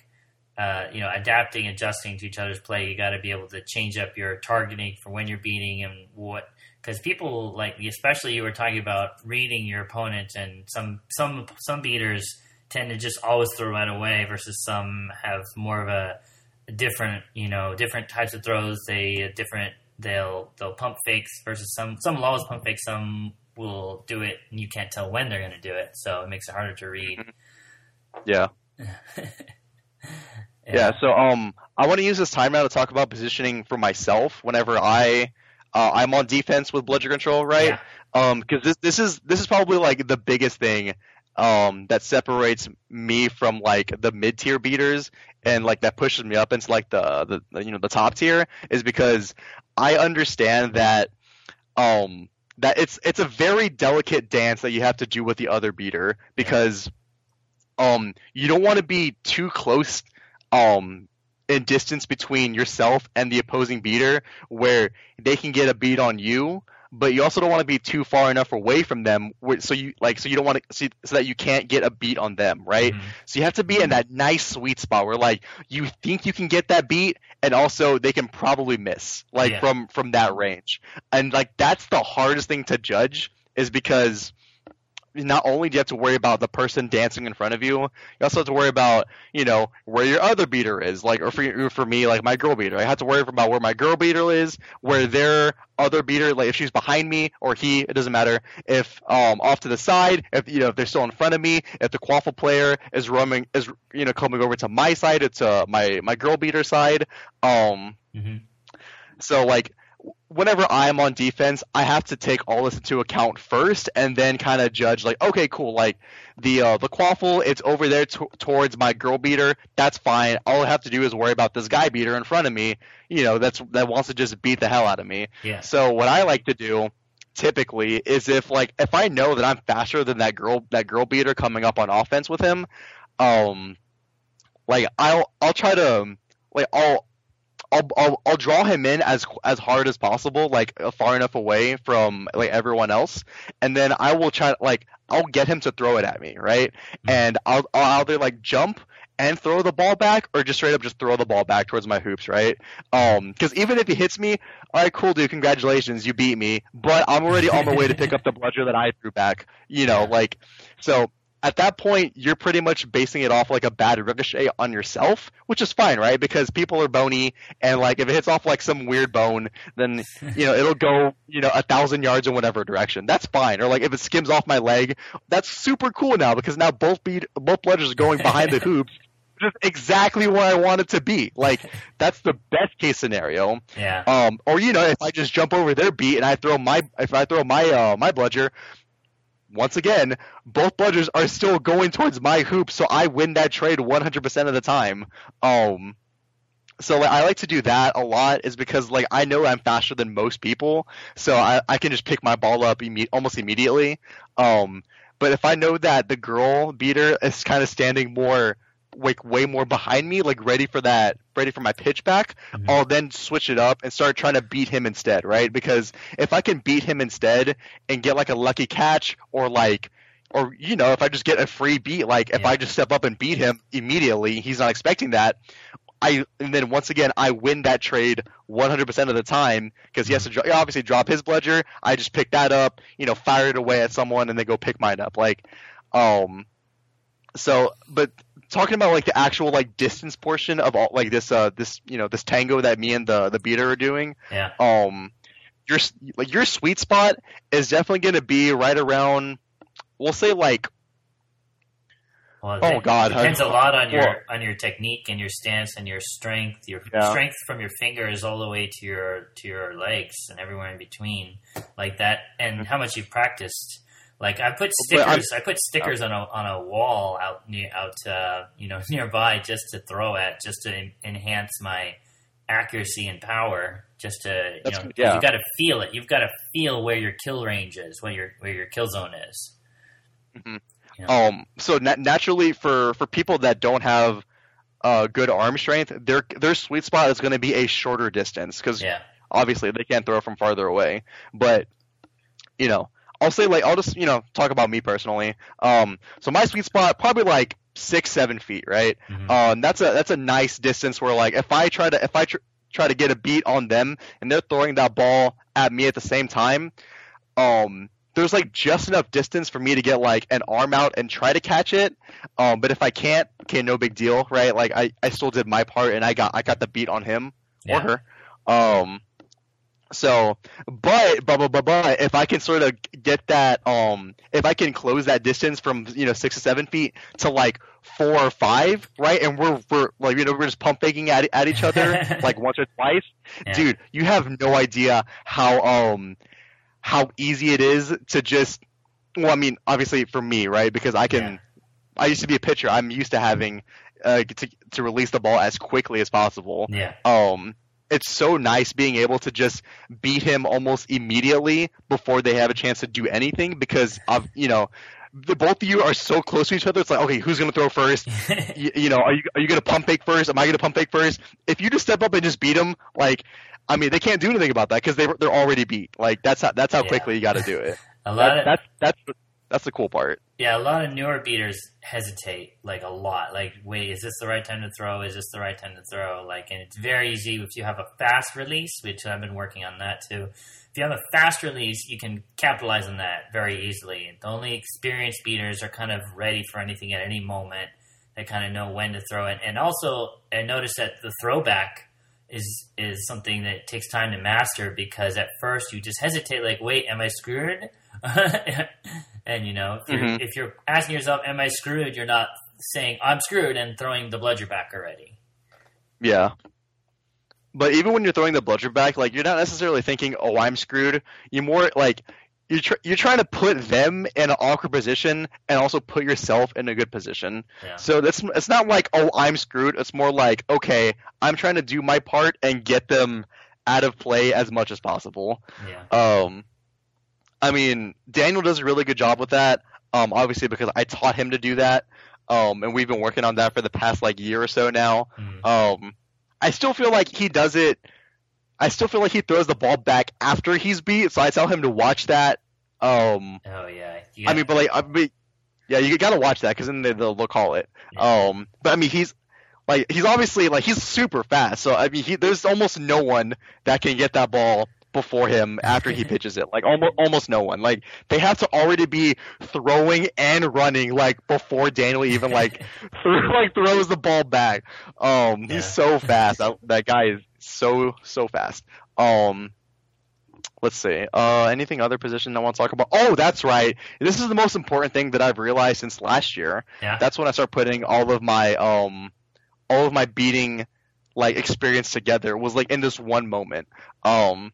uh, you know adapting, adjusting to each other's play. You got to be able to change up your targeting for when you're beating and what. Because people like, especially you were talking about reading your opponent, and some some some beaters tend to just always throw right away, versus some have more of a, a different, you know, different types of throws. They different. They'll they'll pump fakes versus some some will always pump fakes. Some will do it, and you can't tell when they're going to do it, so it makes it harder to read. yeah [LAUGHS] yeah so um i want to use this time now to talk about positioning for myself whenever i uh, i'm on defense with bludger control right Yeah. um because this this is this is probably like the biggest thing um that separates me from like the mid tier beaters and like that pushes me up into like the, the you know the top tier is because I understand that um that it's it's a very delicate dance that you have to do with the other beater because um you don't want to be too close um in distance between yourself and the opposing beater where they can get a beat on you but you also don't want to be too far enough away from them, so you like so you don't want to see so that you can't get a beat on them, right? Mhm. So you have to be in that nice sweet spot where like you think you can get that beat, and also they can probably miss like Yeah. from from that range, and like that's the hardest thing to judge is because not only do you have to worry about the person dancing in front of you, you also have to worry about, you know, where your other beater is. Like, or for, for me, like my girl beater, I have to worry about where my girl beater is, where their other beater, like if she's behind me or he, it doesn't matter. If um off to the side, if you know if they're still in front of me, if the quaffle player is roaming, is you know coming over to my side, it's uh my my girl beater side. Um, Mhm. so like whenever I'm on defense, I have to take all this into account first, and then kind of judge like, okay, cool, like the uh, the quaffle, it's over there t- towards my girl beater. That's fine. All I have to do is worry about this guy beater in front of me. You know, that's that wants to just beat the hell out of me. Yeah. So what I like to do typically is if like if I know that I'm faster than that girl that girl beater coming up on offense with him, um, like I'll I'll try to like I'll I'll, I'll I'll draw him in as as hard as possible, like uh, far enough away from like everyone else, and then I will try like I'll get him to throw it at me, right? And I'll I'll either like jump and throw the ball back, or just straight up just throw the ball back towards my hoops, right? Um, because even if he hits me, all right, cool, dude, congratulations, you beat me, but I'm already on my way to pick up the bludger that I threw back, you know, like so. At that point, you're pretty much basing it off like a bad ricochet on yourself, which is fine, right? Because people are bony, and like if it hits off like some weird bone, then [LAUGHS] you know it'll go you know a thousand yards in whatever direction. That's fine. Or like if it skims off my leg, that's super cool now because now both beat both bludgers are going behind the [LAUGHS] hoops, Just exactly where I want it to be. Like [LAUGHS] that's the best case scenario. Yeah. Um, or you know, if I just jump over their beat and I throw my if I throw my uh my bludger, once again, both bludgers are still going towards my hoop, so I win that trade 100% of the time. Um, so like, I like to do that a lot, is because like I know I'm faster than most people, so I, I can just pick my ball up imme- almost immediately. Um, but if I know that the girl beater is kind of standing more like way more behind me, like ready for that, ready for my pitch back, Mhm. I'll then switch it up and start trying to beat him instead, right? Because if I can beat him instead and get like a lucky catch or like or you know, if I just get a free beat, like if Yeah. I just step up and beat him immediately, he's not expecting that. I and then once again I win that trade 100% of the time because he has to dro- obviously drop his bludger. I just pick that up, you know, fire it away at someone and then go pick mine up. Like, um, so but talking about like the actual like distance portion of all like this uh this you know this tango that me and the the beater are doing Yeah. um your like your sweet spot is definitely going to be right around we'll say like Well, Oh, it God. depends a lot on your Well- on your technique and your stance and your strength. Your Yeah. strength from your fingers all the way to your to your legs and everywhere in between, like that, and how much you've practiced. Like I put stickers, I put stickers on a on a wall out near out uh, you know [LAUGHS] nearby just to throw at, just to en- enhance my accuracy and power. Just to you know, yeah. you got to feel it. You've got to feel where your kill range is, where your where your kill zone is. um so na- naturally for for people that don't have uh good arm strength their their sweet spot is going to be a shorter distance cuz Yeah, obviously they can't throw from farther away but you know i'll say like i'll just you know talk about me personally um so my sweet spot probably like six seven feet right Mhm. um that's a that's a nice distance where like if i try to if i tr- try to get a beat on them and they're throwing that ball at me at the same time um there's like just enough distance for me to get like an arm out and try to catch it um but if i can't okay no big deal right like i i still did my part and i got i got the beat on him Yeah. or her. Um, so, but, but, but, but, but, if I can sort of get that, um, if I can close that distance from, you know, six to seven feet to like four or five, right? And we're, we're like, you know, we're just pump faking at, at each other [LAUGHS] like once or twice. Yeah. Dude, you have no idea how, um, how easy it is to just, well, I mean, obviously for me, right? Because I can, Yeah. I used to be a pitcher. I'm used to having, uh, to, to release the ball as quickly as possible yeah. um it's so nice being able to just beat him almost immediately before they have a chance to do anything because of you know the both of you are so close to each other. It's like, okay, who's gonna throw first? [LAUGHS] you, you know, are you are you gonna pump fake first? Am I gonna pump fake first? If you just step up and just beat them, like, I mean, they can't do anything about that because they they're already beat. Like that's how that's how Yeah. quickly you got to do it. [LAUGHS] a lot That, of that's that's the- that's the cool part. Yeah, a lot of newer beaters hesitate like a lot. Like, wait, is this the right time to throw? Is this the right time to throw? Like, and it's very easy if you have a fast release, which I've been working on that too. If you have a fast release, you can capitalize on that very easily. The only experienced beaters are kind of ready for anything at any moment. They kind of know when to throw it. And also, I noticed that the throwback is is something that takes time to master because at first you just hesitate, like, wait, am I screwed? [LAUGHS] and you know, if you're, Mhm. if you're asking yourself, "Am I screwed?" You're not saying "I'm screwed" and throwing the bludger back already. Yeah. But even when you're throwing the bludger back, like you're not necessarily thinking, "Oh, I'm screwed." You're more like you're tr- you're trying to put them in an awkward position and also put yourself in a good position. Yeah. So that's it's not like, "Oh, I'm screwed." It's more like, "Okay, I'm trying to do my part and get them out of play as much as possible." Yeah. Um, I mean, Daniel does a really good job with that. Um, obviously because I taught him to do that. Um, and we've been working on that for the past like year or so now. Mhm. Um, I still feel like he does it. I still feel like he throws the ball back after he's beat, so I tell him to watch that. Um, Oh yeah. You I mean, but like, I mean, yeah, you gotta watch that because then they, they'll, they'll call it. Yeah. Um, but I mean, he's like, he's obviously like he's super fast. So I mean, he, there's almost no one that can get that ball before him after he [LAUGHS] pitches it. Like almost almost no one. Like they have to already be throwing and running like before Daniel even like [LAUGHS] like throws the ball back. Um, he's so fast. That, that guy is so so fast. Um, let's see. Uh, anything other position I want to talk about? Oh, that's right. This is the most important thing that I've realized since last year. yeah. That's when I start putting all of my um, all of my beating like experience together. Was like in this one moment. Um.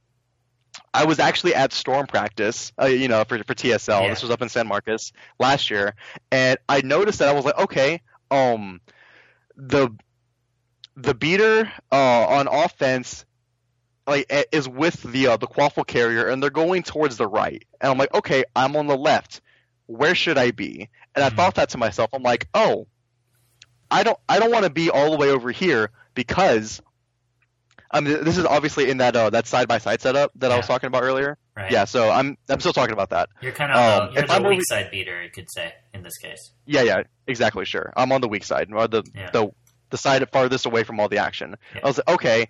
I was actually at storm practice, uh, you know, for for TSL. Yeah. This was up in San Marcos last year, and I noticed that I was like, okay, um, the the beater uh, on offense like is with the uh, the quaffle carrier, and they're going towards the right, and I'm like, okay, I'm on the left. Where should I be? And I Mhm. thought that to myself. I'm like, oh, I don't I don't want to be all the way over here because. I mean, this is obviously in that uh, that side by side setup that I was talking about earlier. Right. Yeah, so I'm I'm still talking about that. You're kind of Um, the, you're the I'm weak side beater, you could say in this case. Yeah, yeah, exactly. Sure, I'm on the weak side, or the Yeah. the the side farthest away from all the action. Yeah. I was like, okay,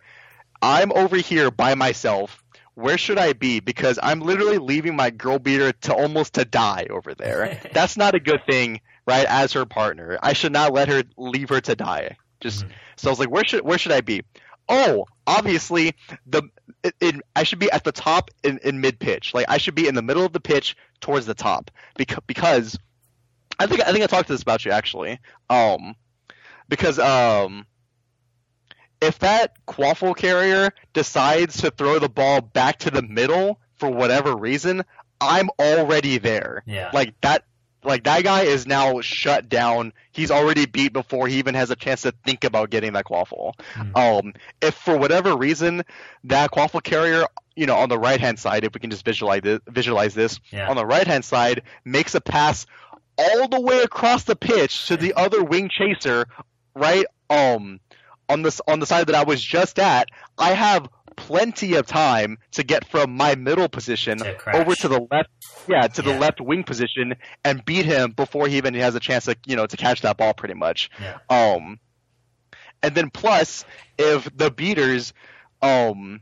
I'm over here by myself. Where should I be? Because I'm literally leaving my girl beater to almost to die over there. [LAUGHS] That's not a good thing, right? As her partner, I should not let her leave her to die. Just Mhm. so I was like, where should where should I be? Oh, obviously the it, it, I should be at the top in, in mid pitch. Like I should be in the middle of the pitch towards the top because because I think I think I talked to this about you actually. Um, because um, if that quaffle carrier decides to throw the ball back to the middle for whatever reason, I'm already there. Yeah. Like that. Like that guy is now shut down. He's already beat before he even has a chance to think about getting that quaffle. Mhm. Um, if for whatever reason that quaffle carrier, you know, on the right hand side, if we can just visualize this, visualize this, Yeah. on the right hand side makes a pass all the way across the pitch to the other wing chaser, right? Um, on this on the side that I was just at, I have plenty of time to get from my middle position To over to the left, yeah, to the left wing position and beat him before he even has a chance to, you know, to catch that ball, pretty much. Yeah. Um, and then plus, if the beaters, um,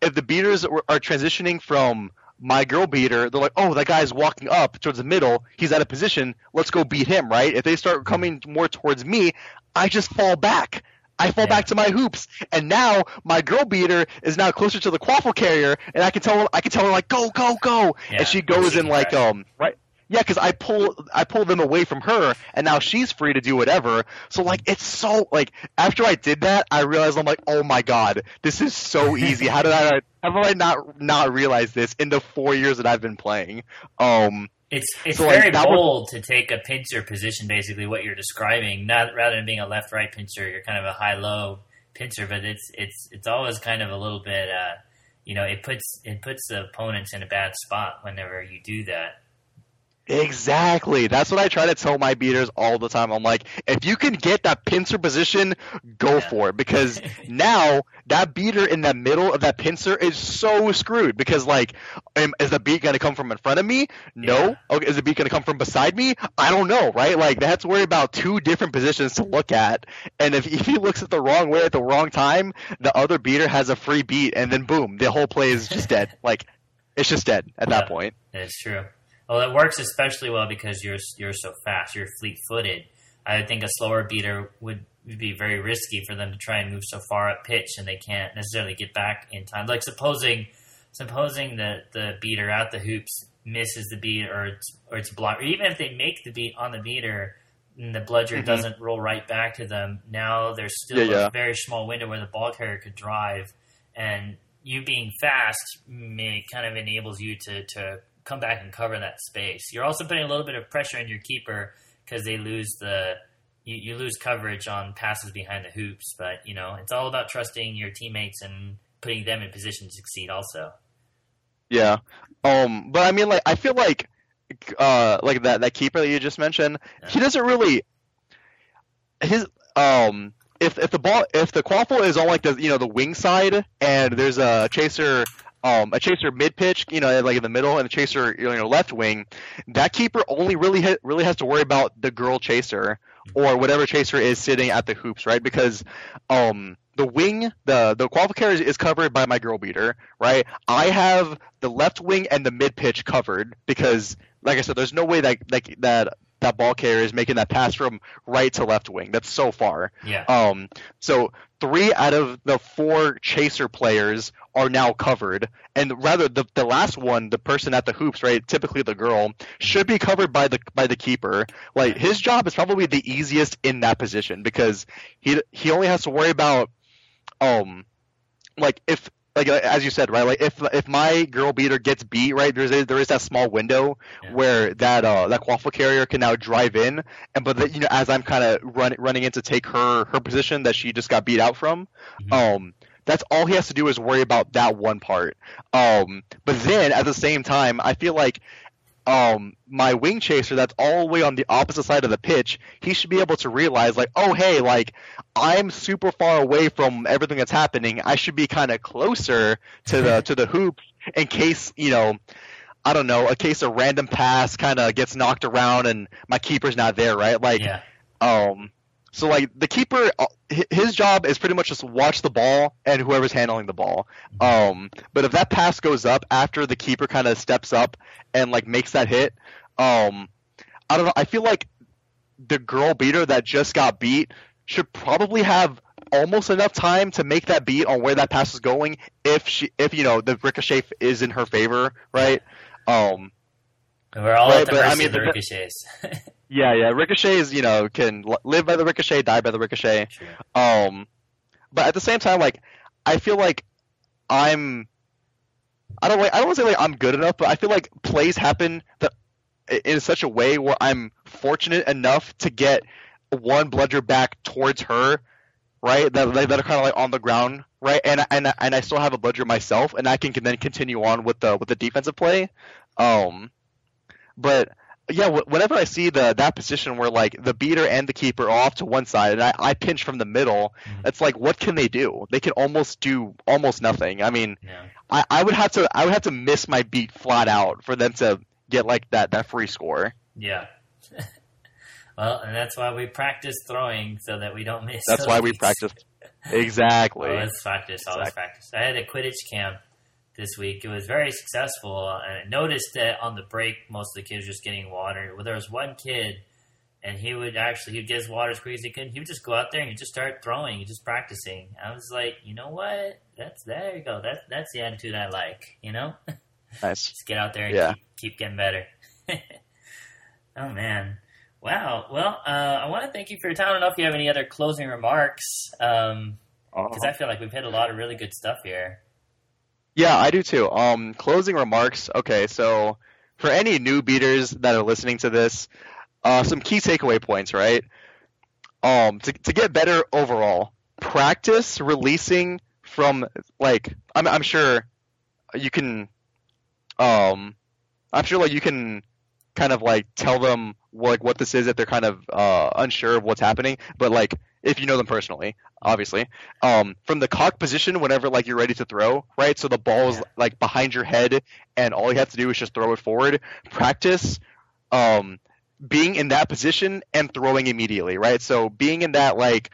if the beaters are are transitioning from my girl beater, they're like, oh, that guy's walking up towards the middle. He's out of position. Let's go beat him, right? If they start coming more towards me, I just fall back. I fall Yeah. back to my hoops, and now my girl beater is now closer to the quaffle carrier, and I can tell her, I can tell her like, go, go, go, Yeah, and she goes in like, crash. um, right, yeah, because I pull I pull them away from her, and now she's free to do whatever. So like it's so like after I did that, I realized I'm like, oh my god, this is so easy. How did I how have I not not realized this in the four years that I've been playing? Um, It's it's So, like, very was- bold to take a pincer position, basically what you're describing. Not rather than being a left right pincer, you're kind of a high low pincer, but it's it's it's always kind of a little bit. Uh, you know, it puts it puts the opponents in a bad spot whenever you do that. Exactly. That's what I try to tell my beaters all the time. I'm like, if you can get that pincer position, go Yeah. for it because [LAUGHS] now that beater in the middle of that pincer is so screwed because like, is the beat gonna come from in front of me? No. Yeah. Okay, is the beat gonna come from beside me? I don't know, right? Like they have to worry about two different positions to look at, and if if [LAUGHS] he looks at the wrong way at the wrong time, the other beater has a free beat, and then boom, the whole play is just dead. Like, it's just dead at that point. It's true. Well, it works especially well because you're you're so fast. You're fleet footed. I would think a slower beater would, would be very risky for them to try and move so far up pitch, and they can't necessarily get back in time. Like supposing supposing that the beater out the hoops misses the beat or it's, or it's blocked, or even if they make the beat on the beater and the bludger Mhm. doesn't roll right back to them, now there's still Yeah, yeah. a very small window where the ball carrier could drive, and you being fast may kind of enables you to to come back and cover that space. You're also putting a little bit of pressure on your keeper because they lose the you, you lose coverage on passes behind the hoops. But you know it's all about trusting your teammates and putting them in position to succeed. Also, Yeah. Um, but I mean, like, I feel like, uh, like that that keeper that you just mentioned, he doesn't really. His um, if if the ball if the quaffle is on like the you know the wing side and there's a chaser. Um, a chaser mid pitch, you know, like in the middle, and a chaser, you know, left wing. That keeper only really ha- really has to worry about the girl chaser or whatever chaser is sitting at the hoops, right? Because um, the wing, the the qualifier is, is covered by my girl beater, right? I have the left wing and the mid pitch covered because, like I said, there's no way that like that that ball carrier is making that pass from right to left wing. That's so far. yeah, Um, so three out of the four chaser players are now covered, and rather the the last one, the person at the hoops, right, typically the girl, should be covered by the by the keeper. Like his job is probably the easiest in that position because he he only has to worry about, um, like if. Like uh, as you said, right? Like if if my girl beater gets beat, right? There's a, there is that small window Yeah. where that uh that quaffle carrier can now drive in, and but the, you know as I'm kind of run, running in to take her her position that she just got beat out from, Mhm. um, that's all he has to do is worry about that one part. Um, but then at the same time, I feel like um my wing chaser that's all the way on the opposite side of the pitch, he should be able to realize like, oh hey, like I'm super far away from everything that's happening. I should be kind of closer to the [LAUGHS] to the hoops in case you know. I don't know, a case of random pass kind of gets knocked around and my keeper's not there, right? Like, yeah, um, so like the keeper, uh, his job is pretty much just watch the ball and whoever's handling the ball. Um, but if that pass goes up after the keeper kind of steps up and like makes that hit, um, I don't know. I feel like the girl beater that just got beat should probably have almost enough time to make that beat on where that pass is going if she if you know the ricochet is in her favor, right? Um, we're all Right, at the but, I mercy mean, of the- ricochets. [LAUGHS] yeah, yeah, ricochets, you know, can live by the ricochet, die by the ricochet. Um, but at the same time, like I feel like I'm, I don't like I don't want to say like I'm good enough, but I feel like plays happen that in such a way where I'm fortunate enough to get one bludger back towards her, right? That that are kind of like on the ground, right? And and and I still have a bludger myself, and I can, can then continue on with the with the defensive play. Um, but yeah, whenever I see the that position where like the beater and the keeper are off to one side, and I, I pinch from the middle, Mhm. it's like what can they do? They can almost do almost nothing. I mean, Yeah. I, I would have to I would have to miss my beat flat out for them to get like that that free score. Yeah. [LAUGHS] well, and that's why we practice throwing so that we don't miss. That's those why we practice [LAUGHS] exactly. Always practice, always Exactly. practice. I had a Quidditch camp this week. It was very successful, and I noticed that on the break, most of the kids were just getting water. Well, there was one kid, and he would actually he'd get his water squeeze. He couldn't. He would just go out there and he'd just start throwing, he'd just practicing. I was like, you know what? That's there you go. That's that's the attitude I like. You know, [LAUGHS] Nice. just get out there and Yeah. keep, keep getting better. [LAUGHS] oh man. Wow. Well, uh, I want to thank you for your time. I don't know if you have any other closing remarks. Um, because I feel like we've hit a lot of really good stuff here. Yeah, I do too. Um, closing remarks. Okay, so for any new beaters that are listening to this, uh, some key takeaway points, right? Um, to to get better overall, practice releasing from like I'm I'm sure you can, um, I'm sure like you can kind of like tell them like what this is if they're kind of uh, unsure of what's happening. But like if you know them personally, obviously, um, from the cock position, whenever like you're ready to throw, right? So the ball's Yeah. like behind your head, and all you have to do is just throw it forward. Practice. Um, being in that position and throwing immediately, right? So being in that like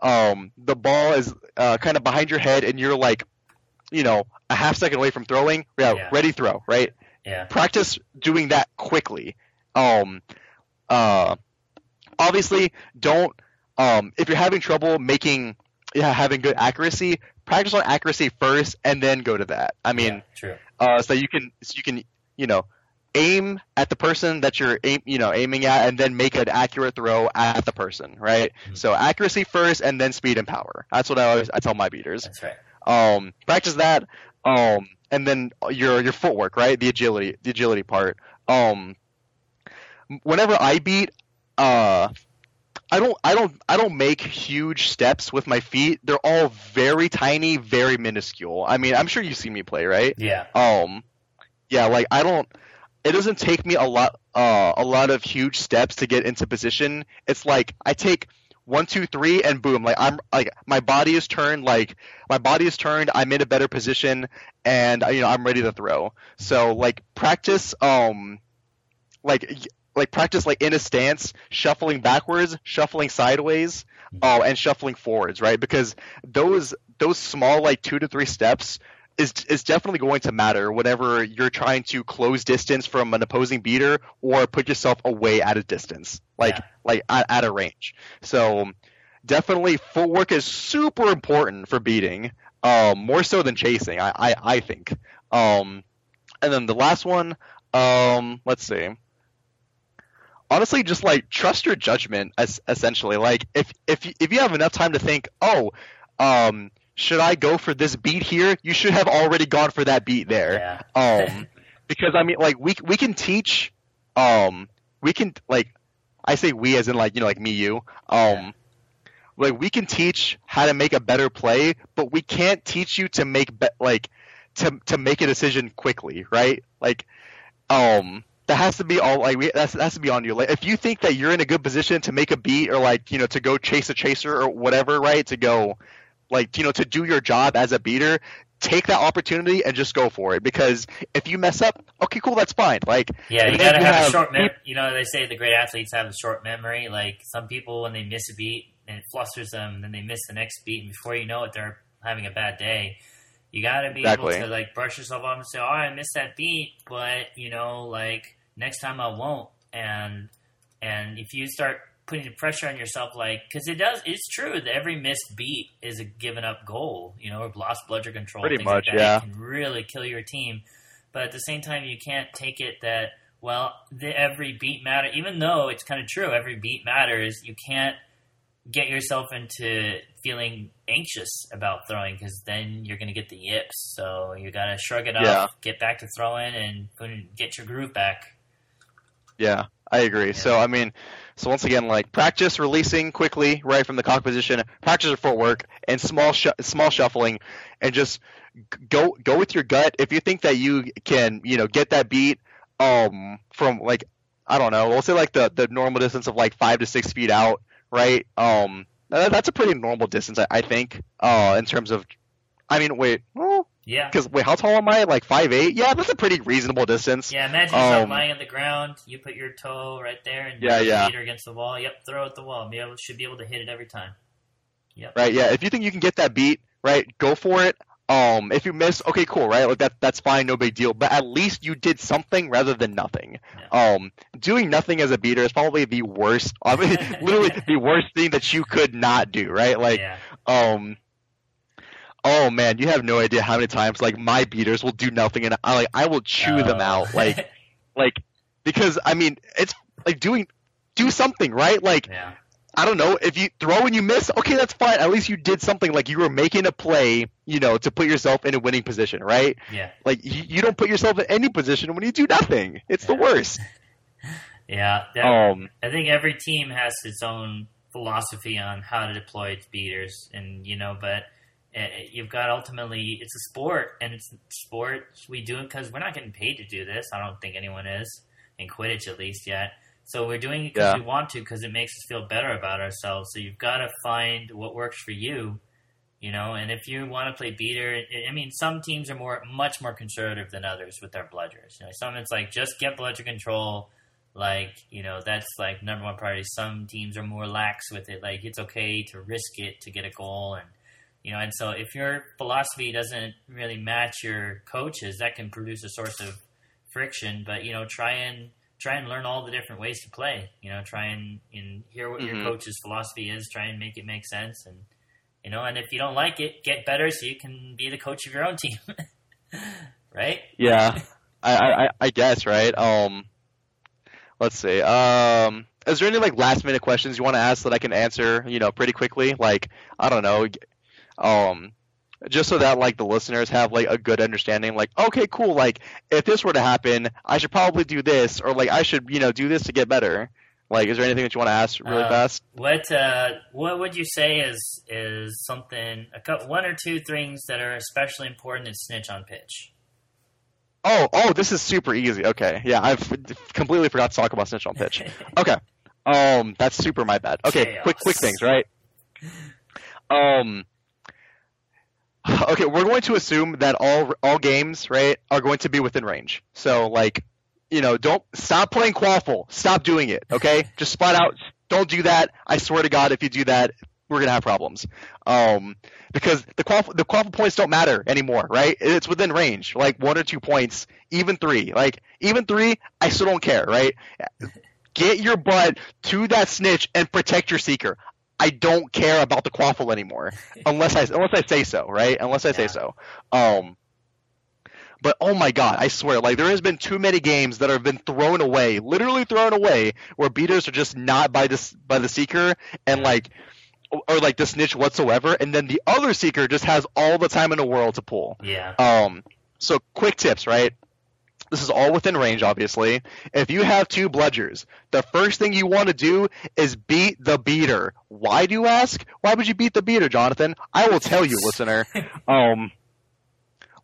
um, the ball is uh, kind of behind your head and you're like, you know, a half second away from throwing, yeah, Yeah. ready throw, right? Yeah. Practice doing that quickly. Um, uh, obviously, don't um, if you're having trouble making yeah having good accuracy, practice on accuracy first and then go to that. I mean, yeah, true. uh, so you can so you can you know aim at the person that you're aim, you know aiming at and then make an accurate throw at the person right Mhm. so accuracy first and then speed and power that's what i always i tell my beaters That's right. um practice that um and then your your footwork right the agility the agility part um whenever i beat uh I don't I don't I don't make huge steps with my feet. They're all very tiny, very minuscule. I mean, I'm sure you've seen me play, right? Yeah. um yeah like i don't it doesn't take me a lot uh a lot of huge steps to get into position it's like i take one two three and boom like i'm like my body is turned like my body is turned i'm in a better position and you know i'm ready to throw so like practice um like like practice like in a stance shuffling backwards shuffling sideways oh and shuffling forwards right because those those small like two to three steps is is definitely going to matter whenever you're trying to close distance from an opposing beater or put yourself away at a distance, like Yeah. like at, at a range. So definitely footwork is super important for beating, um, more so than chasing. I I, I think. Um, and then the last one, um, let's see. Honestly, just like trust your judgment. Es- essentially, like if if you- if you have enough time to think, oh, um, should I go for this beat here? You should have already gone for that beat there. Yeah. Um, because I mean, like we we can teach, um, we can like, I say we as in like you know like me you, um, like we can teach how to make a better play, but we can't teach you to make be- like to to make a decision quickly, right? Like, um. That has to be all like we, that's, that has to be on you. Like if you think that you're in a good position to make a beat or like you know to go chase a chaser or whatever, right? To go like you know to do your job as a beater take that opportunity and just go for it because if you mess up okay cool that's fine like Yeah, you gotta have, a short mem- You know, they say the great athletes have a short memory. Like some people, when they miss a beat and it flusters them, and then they miss the next beat, and before you know it, they're having a bad day. You gotta be Exactly. able to like brush yourself off and say, "Oh, I missed that beat," but you know, like next time I won't. And and if you start putting the pressure on yourself, like because it does, it's true that every missed beat is a given up goal. You know, or lost bludger control, Pretty things much, like that. yeah. It can really kill your team. But at the same time, you can't take it that well, the, every beat matter. Even though it's kind of true, every beat matters. You can't get yourself into feeling anxious about throwing because then you're going to get the yips. So you got to shrug it Yeah. off, get back to throwing, and get your groove back. Yeah i agree. So i mean so once again like practice releasing quickly right from the cock position practice your footwork and small sh- small shuffling and just go go with your gut. If you think that you can you know get that beat um from like i don't know we'll say like the the normal distance of like five to six feet out right um that- that's a pretty normal distance i, I think uh in terms of i mean wait well Yeah. Because wait, how tall am I? Like five eight? Yeah, that's a pretty reasonable distance. Yeah, imagine yourself Um, lying on the ground. You put your toe right there and Yeah, yeah. meter against the wall. Yep, throw at the wall. Be able, should be able to hit it every time. Yep. Right? Yeah. If you think you can get that beat, right, go for it. Um, if you miss, okay, cool, right? Like that, that's fine, no big deal. But at least you did something rather than nothing. Um, doing nothing as a beater is probably the worst. [LAUGHS] I mean, literally [LAUGHS] the worst thing that you could not do, right? Like, yeah. um, oh man, you have no idea how many times like my beaters will do nothing, and I like I will chew them Oh. out, like, [LAUGHS] like because I mean it's like doing do something, right? Like yeah. I don't know if you throw and you miss, okay, that's fine. At least you did something. Like you were making a play, you know, to put yourself in a winning position, right? Yeah. Like you, you don't put yourself in any position when you do nothing. It's the worst. [LAUGHS] Yeah. That, Um, I think every team has its own philosophy on how to deploy its beaters, and you know, but Eh, you've got ultimately it's a sport, and it's a sport we do it because we're not getting paid to do this. I don't think anyone is. in Quidditch at least yet. So we're doing it because Yeah. we want to, because it makes us feel better about ourselves. So you've got to find what works for you, you know. And if you want to play beater, I- I mean, some teams are more, much more conservative than others with their bludgers. You know, some it's like just get bludger control, like you know that's like number one priority. Some teams are more lax with it, like it's okay to risk it to get a goal, and you know. And so if your philosophy doesn't really match your coaches, that can produce a source of friction. But you know, try and try and learn all the different ways to play. You know, try and, and hear what your Mhm. coach's philosophy is. Try and make it make sense, and you know, and if you don't like it, get better so you can be the coach of your own team. [LAUGHS] right? Yeah, [LAUGHS] I, I, I- I guess right. Um, let's see. Um, is there any like last minute questions you want to ask that I can answer? You know, pretty quickly. Like I don't know. Um, just so that like the listeners have like a good understanding. Like, okay, cool. Like if this were to happen, I should probably do this, or like I should you know do this to get better. Like, is there anything that you want to ask really Uh, fast? What uh, what would you say is is something a couple, one or two things that are especially important in snitch on pitch? Oh, oh, this is super easy. Okay, yeah, I've completely forgot to talk about snitch on pitch. Okay. Um, that's super my bad. Okay, Chaos. quick, quick things, right? Um. [LAUGHS] Okay, we're going to assume that all all games, right, are going to be within range. So, like, you know, don't stop playing quaffle. Stop doing it. Okay, [LAUGHS] just spot out, don't do that. I swear to God, if you do that, we're gonna have problems. Um, because the quaffle the quaffle points don't matter anymore, right? It's within range, like one or two points, even three. Like even three, I still don't care, right? Get your butt to that snitch and protect your seeker. I don't care about the quaffle anymore, [LAUGHS] unless I unless I say so, right? Unless I say so. Um, but oh my god, I swear, like there has been too many games that have been thrown away, literally thrown away, where beaters are just not by this by the seeker and Yeah. like or like the snitch whatsoever, and then the other seeker just has all the time in the world to pull. Yeah, Um, so quick tips, right? This is all within range, obviously. If you have two bludgers, the first thing you want to do is beat the beater. Why do you ask? Why would you beat the beater, Jonathan? I will tell you, listener. [LAUGHS] Um,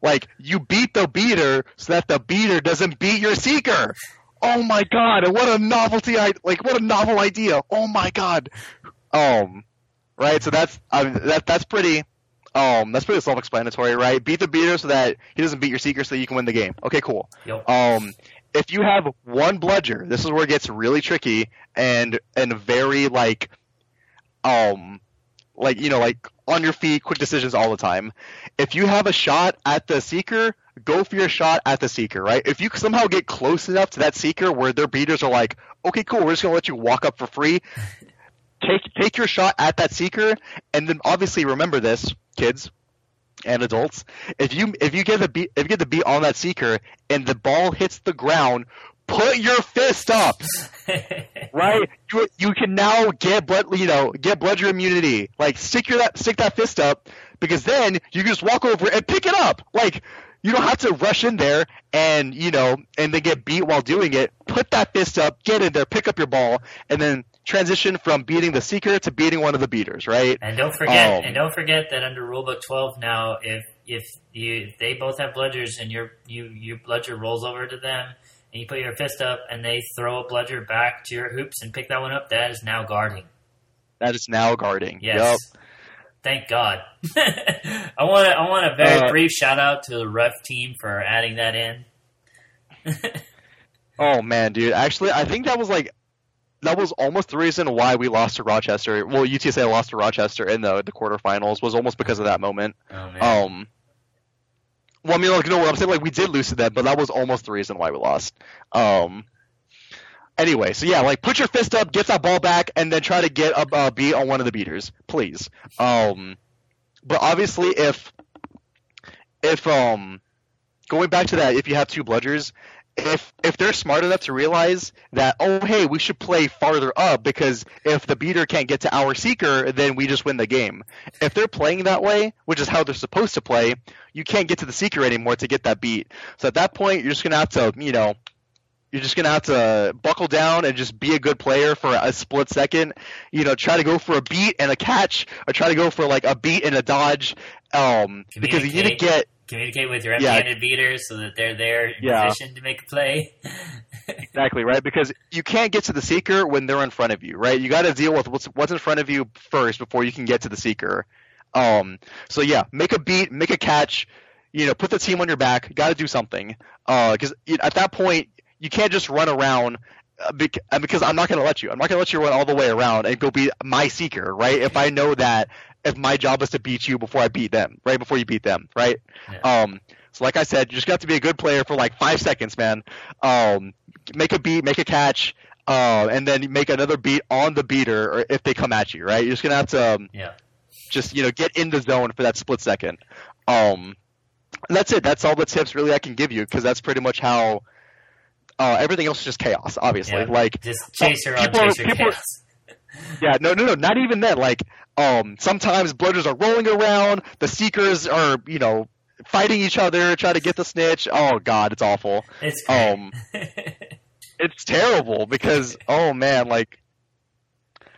like you beat the beater so that the beater doesn't beat your seeker. Oh my god! What a novelty! I like what a novel idea. Oh my god. Um, right. So that's I mean, that that's pretty. Um, that's pretty self-explanatory, right? Beat the beater so that he doesn't beat your seeker, so you can win the game. Okay, cool. Yep. Um, if you have one bludger, this is where it gets really tricky and and very like, um, like you know, like on your feet, quick decisions all the time. If you have a shot at the seeker, go for your shot at the seeker, right? If you somehow get close enough to that seeker where their beaters are like, okay, cool, we're just gonna let you walk up for free. Take take your shot at that seeker, and then obviously remember this, kids and adults. If you if you get the beat if you get the beat on that seeker and the ball hits the ground, put your fist up, [LAUGHS] right? You, you can now get blood you know get bludger immunity. Like stick your that stick that fist up because then you can just walk over and pick it up. Like you don't have to rush in there and you know and then get beat while doing it. Put that fist up, get in there, pick up your ball, and then transition from beating the seeker to beating one of the beaters, right? And don't forget, Um, and don't forget that under Rulebook 12 now, if if you if they both have bludgers and your you your bludger rolls over to them and you put your fist up and they throw a bludger back to your hoops and pick that one up, that is now guarding. That is now guarding. Yes. Yup. Thank God. [LAUGHS] I want to, I want a very Uh, brief shout out to the ref team for adding that in. [LAUGHS] Oh man, dude. Actually, I think that was like that was almost the reason why we lost to Rochester. Well, UTSA lost to Rochester in the the quarterfinals was almost because of that moment. Oh man. Um. Well, I mean, like, no, I'm saying like we did lose to them, but that was almost the reason why we lost. Um. Anyway, so yeah, like put your fist up, get that ball back, and then try to get a, a beat on one of the beaters, please. Um. But obviously, if if um going back to that, if you have two bludgers, if if they're smart enough to realize that oh hey we should play farther up because if the beater can't get to our seeker then we just win the game. If they're playing that way which is how they're supposed to play you can't get to the seeker anymore to get that beat. So at that point you're just gonna have to you know you're just gonna have to buckle down and just be a good player for a split second. You know, try to go for a beat and a catch, or try to go for like a beat and a dodge. Um, because you need to get Communicate with your Yeah. empty-handed beaters so that they're there in Yeah. position to make a play. [LAUGHS] exactly right because you can't get to the seeker when they're in front of you, right? You got to deal with what's what's in front of you first before you can get to the seeker. Um, so yeah, make a beat, make a catch. You know, put the team on your back. Got to do something. Because at that point, you can't just run around. uh, uh, Because I'm not going to let you. I'm not going to let you run all the way around and go beat my seeker, right? If I know that if my job is to beat you before I beat them, right? Before you beat them, right? Yeah. Um, so like I said, you just got to be a good player for like five seconds, man. Um, make a beat, make a catch, uh, and then make another beat on the beater, or if they come at you, right? You're just gonna have to um, yeah. just you know get in the zone for that split second. Um, that's it. That's all the tips really I can give you because that's pretty much how. Uh, everything else is just chaos, obviously. Yeah. Like Just chaser on people are- chaser people are- chaos. [LAUGHS] yeah, no, no, no, not even that. Like, um, sometimes bludgers are rolling around. The seekers are, you know, fighting each other, trying to get the snitch. Oh God, it's awful. It's great. Um, [LAUGHS] it's terrible because oh man, like,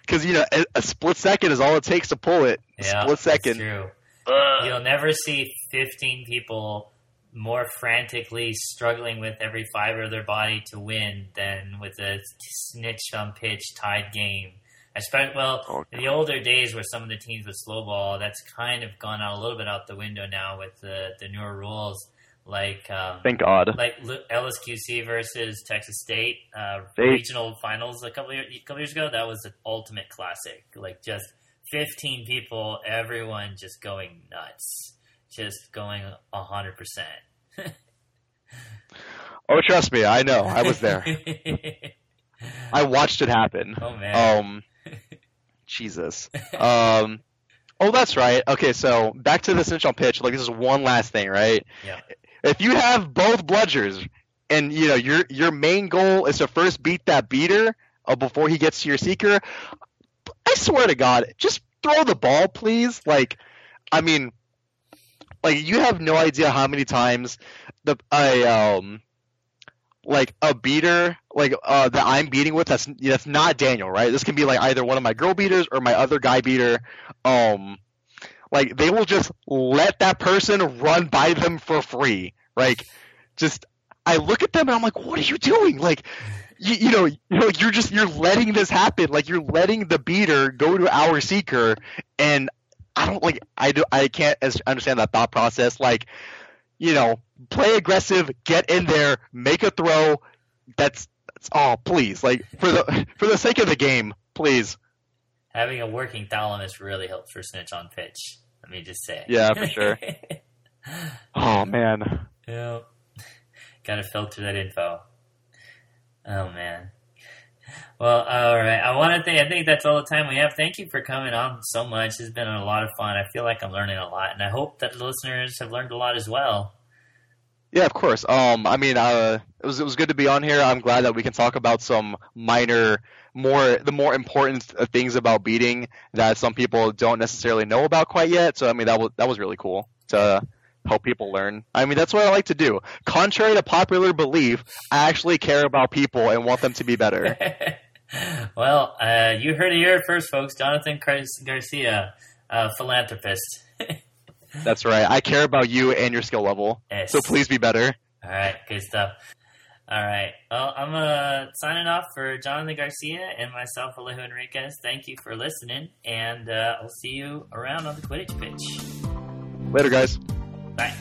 because you know, a, a split second is all it takes to pull it. A yeah, split second. That's true. Ugh. You'll never see 15 people more frantically struggling with every fiber of their body to win than with a snitch on pitch tied game. Especially, well, Oh, in the older days where some of the teams would slow ball, that's kind of gone out a little bit out the window now with the, the newer rules. Like, um, Thank God. like LSQC versus Texas State uh, They- regional finals a couple year, a couple years ago. That was an ultimate classic. Like just fifteen people, everyone just going nuts, just going hundred percent. [LAUGHS] Oh, trust me, I know. I was there. [LAUGHS] I watched it happen. oh man, Um, Jesus. Um, oh, that's right. Okay, so back to the on pitch. Like this is one last thing, right? Yeah. If you have both bludgers, and you know your your main goal is to first beat that beater uh, before he gets to your seeker, I swear to God, just throw the ball, please. Like, I mean, like you have no idea how many times the I um like a beater like uh that I'm beating with that's that's not Daniel, right? This can be like either one of my girl beaters or my other guy beater. Um like they will just let that person run by them for free. Like just I look at them and I'm like, "What are you doing?" Like you, you know, you know, you're just you're letting this happen. Like you're letting the beater go to our seeker and I don't like I do I can't understand that thought process like you know, play aggressive, get in there, make a throw. That's that's oh, please. Like for the [LAUGHS] for the sake of the game, please. having a working thalamus really helps for snitch on pitch. Let me just say. Yeah, for sure. [LAUGHS] Oh man. yeah. Got to filter that info. Oh man. Well, all right. I want to think. I think that's all the time we have. Thank you for coming on so much. It's been a lot of fun. I feel like I'm learning a lot, and I hope that the listeners have learned a lot as well. Yeah, of course. Um, I mean, uh, it was it was good to be on here. I'm glad that we can talk about some minor, more the more important things about beating that some people don't necessarily know about quite yet. So I mean, that was that was really cool to help people learn. I mean, that's what I like to do. Contrary to popular belief, I actually care about people and want them to be better. [LAUGHS] well, uh, you heard it here first, folks. Jonathan Garcia, uh, philanthropist. [LAUGHS] That's right. I care about you and your skill level. Yes. So please be better. All right, good stuff. All right. Well, I'm uh, signing off for Jonathan Garcia and myself, Alejo Enriquez. Thank you for listening, and uh, I'll see you around on the Quidditch pitch. Later, guys. Bye.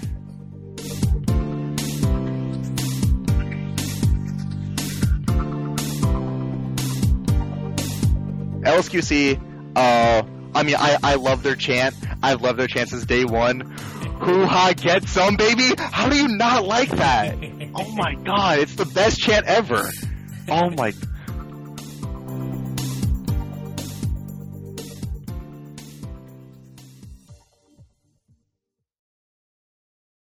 LSQC, uh, I mean, I, I love their chant. I love their chant since day one. Hoo ha, get some, baby? How do you not like that? [LAUGHS] Oh my god, it's the best chant ever. Oh my,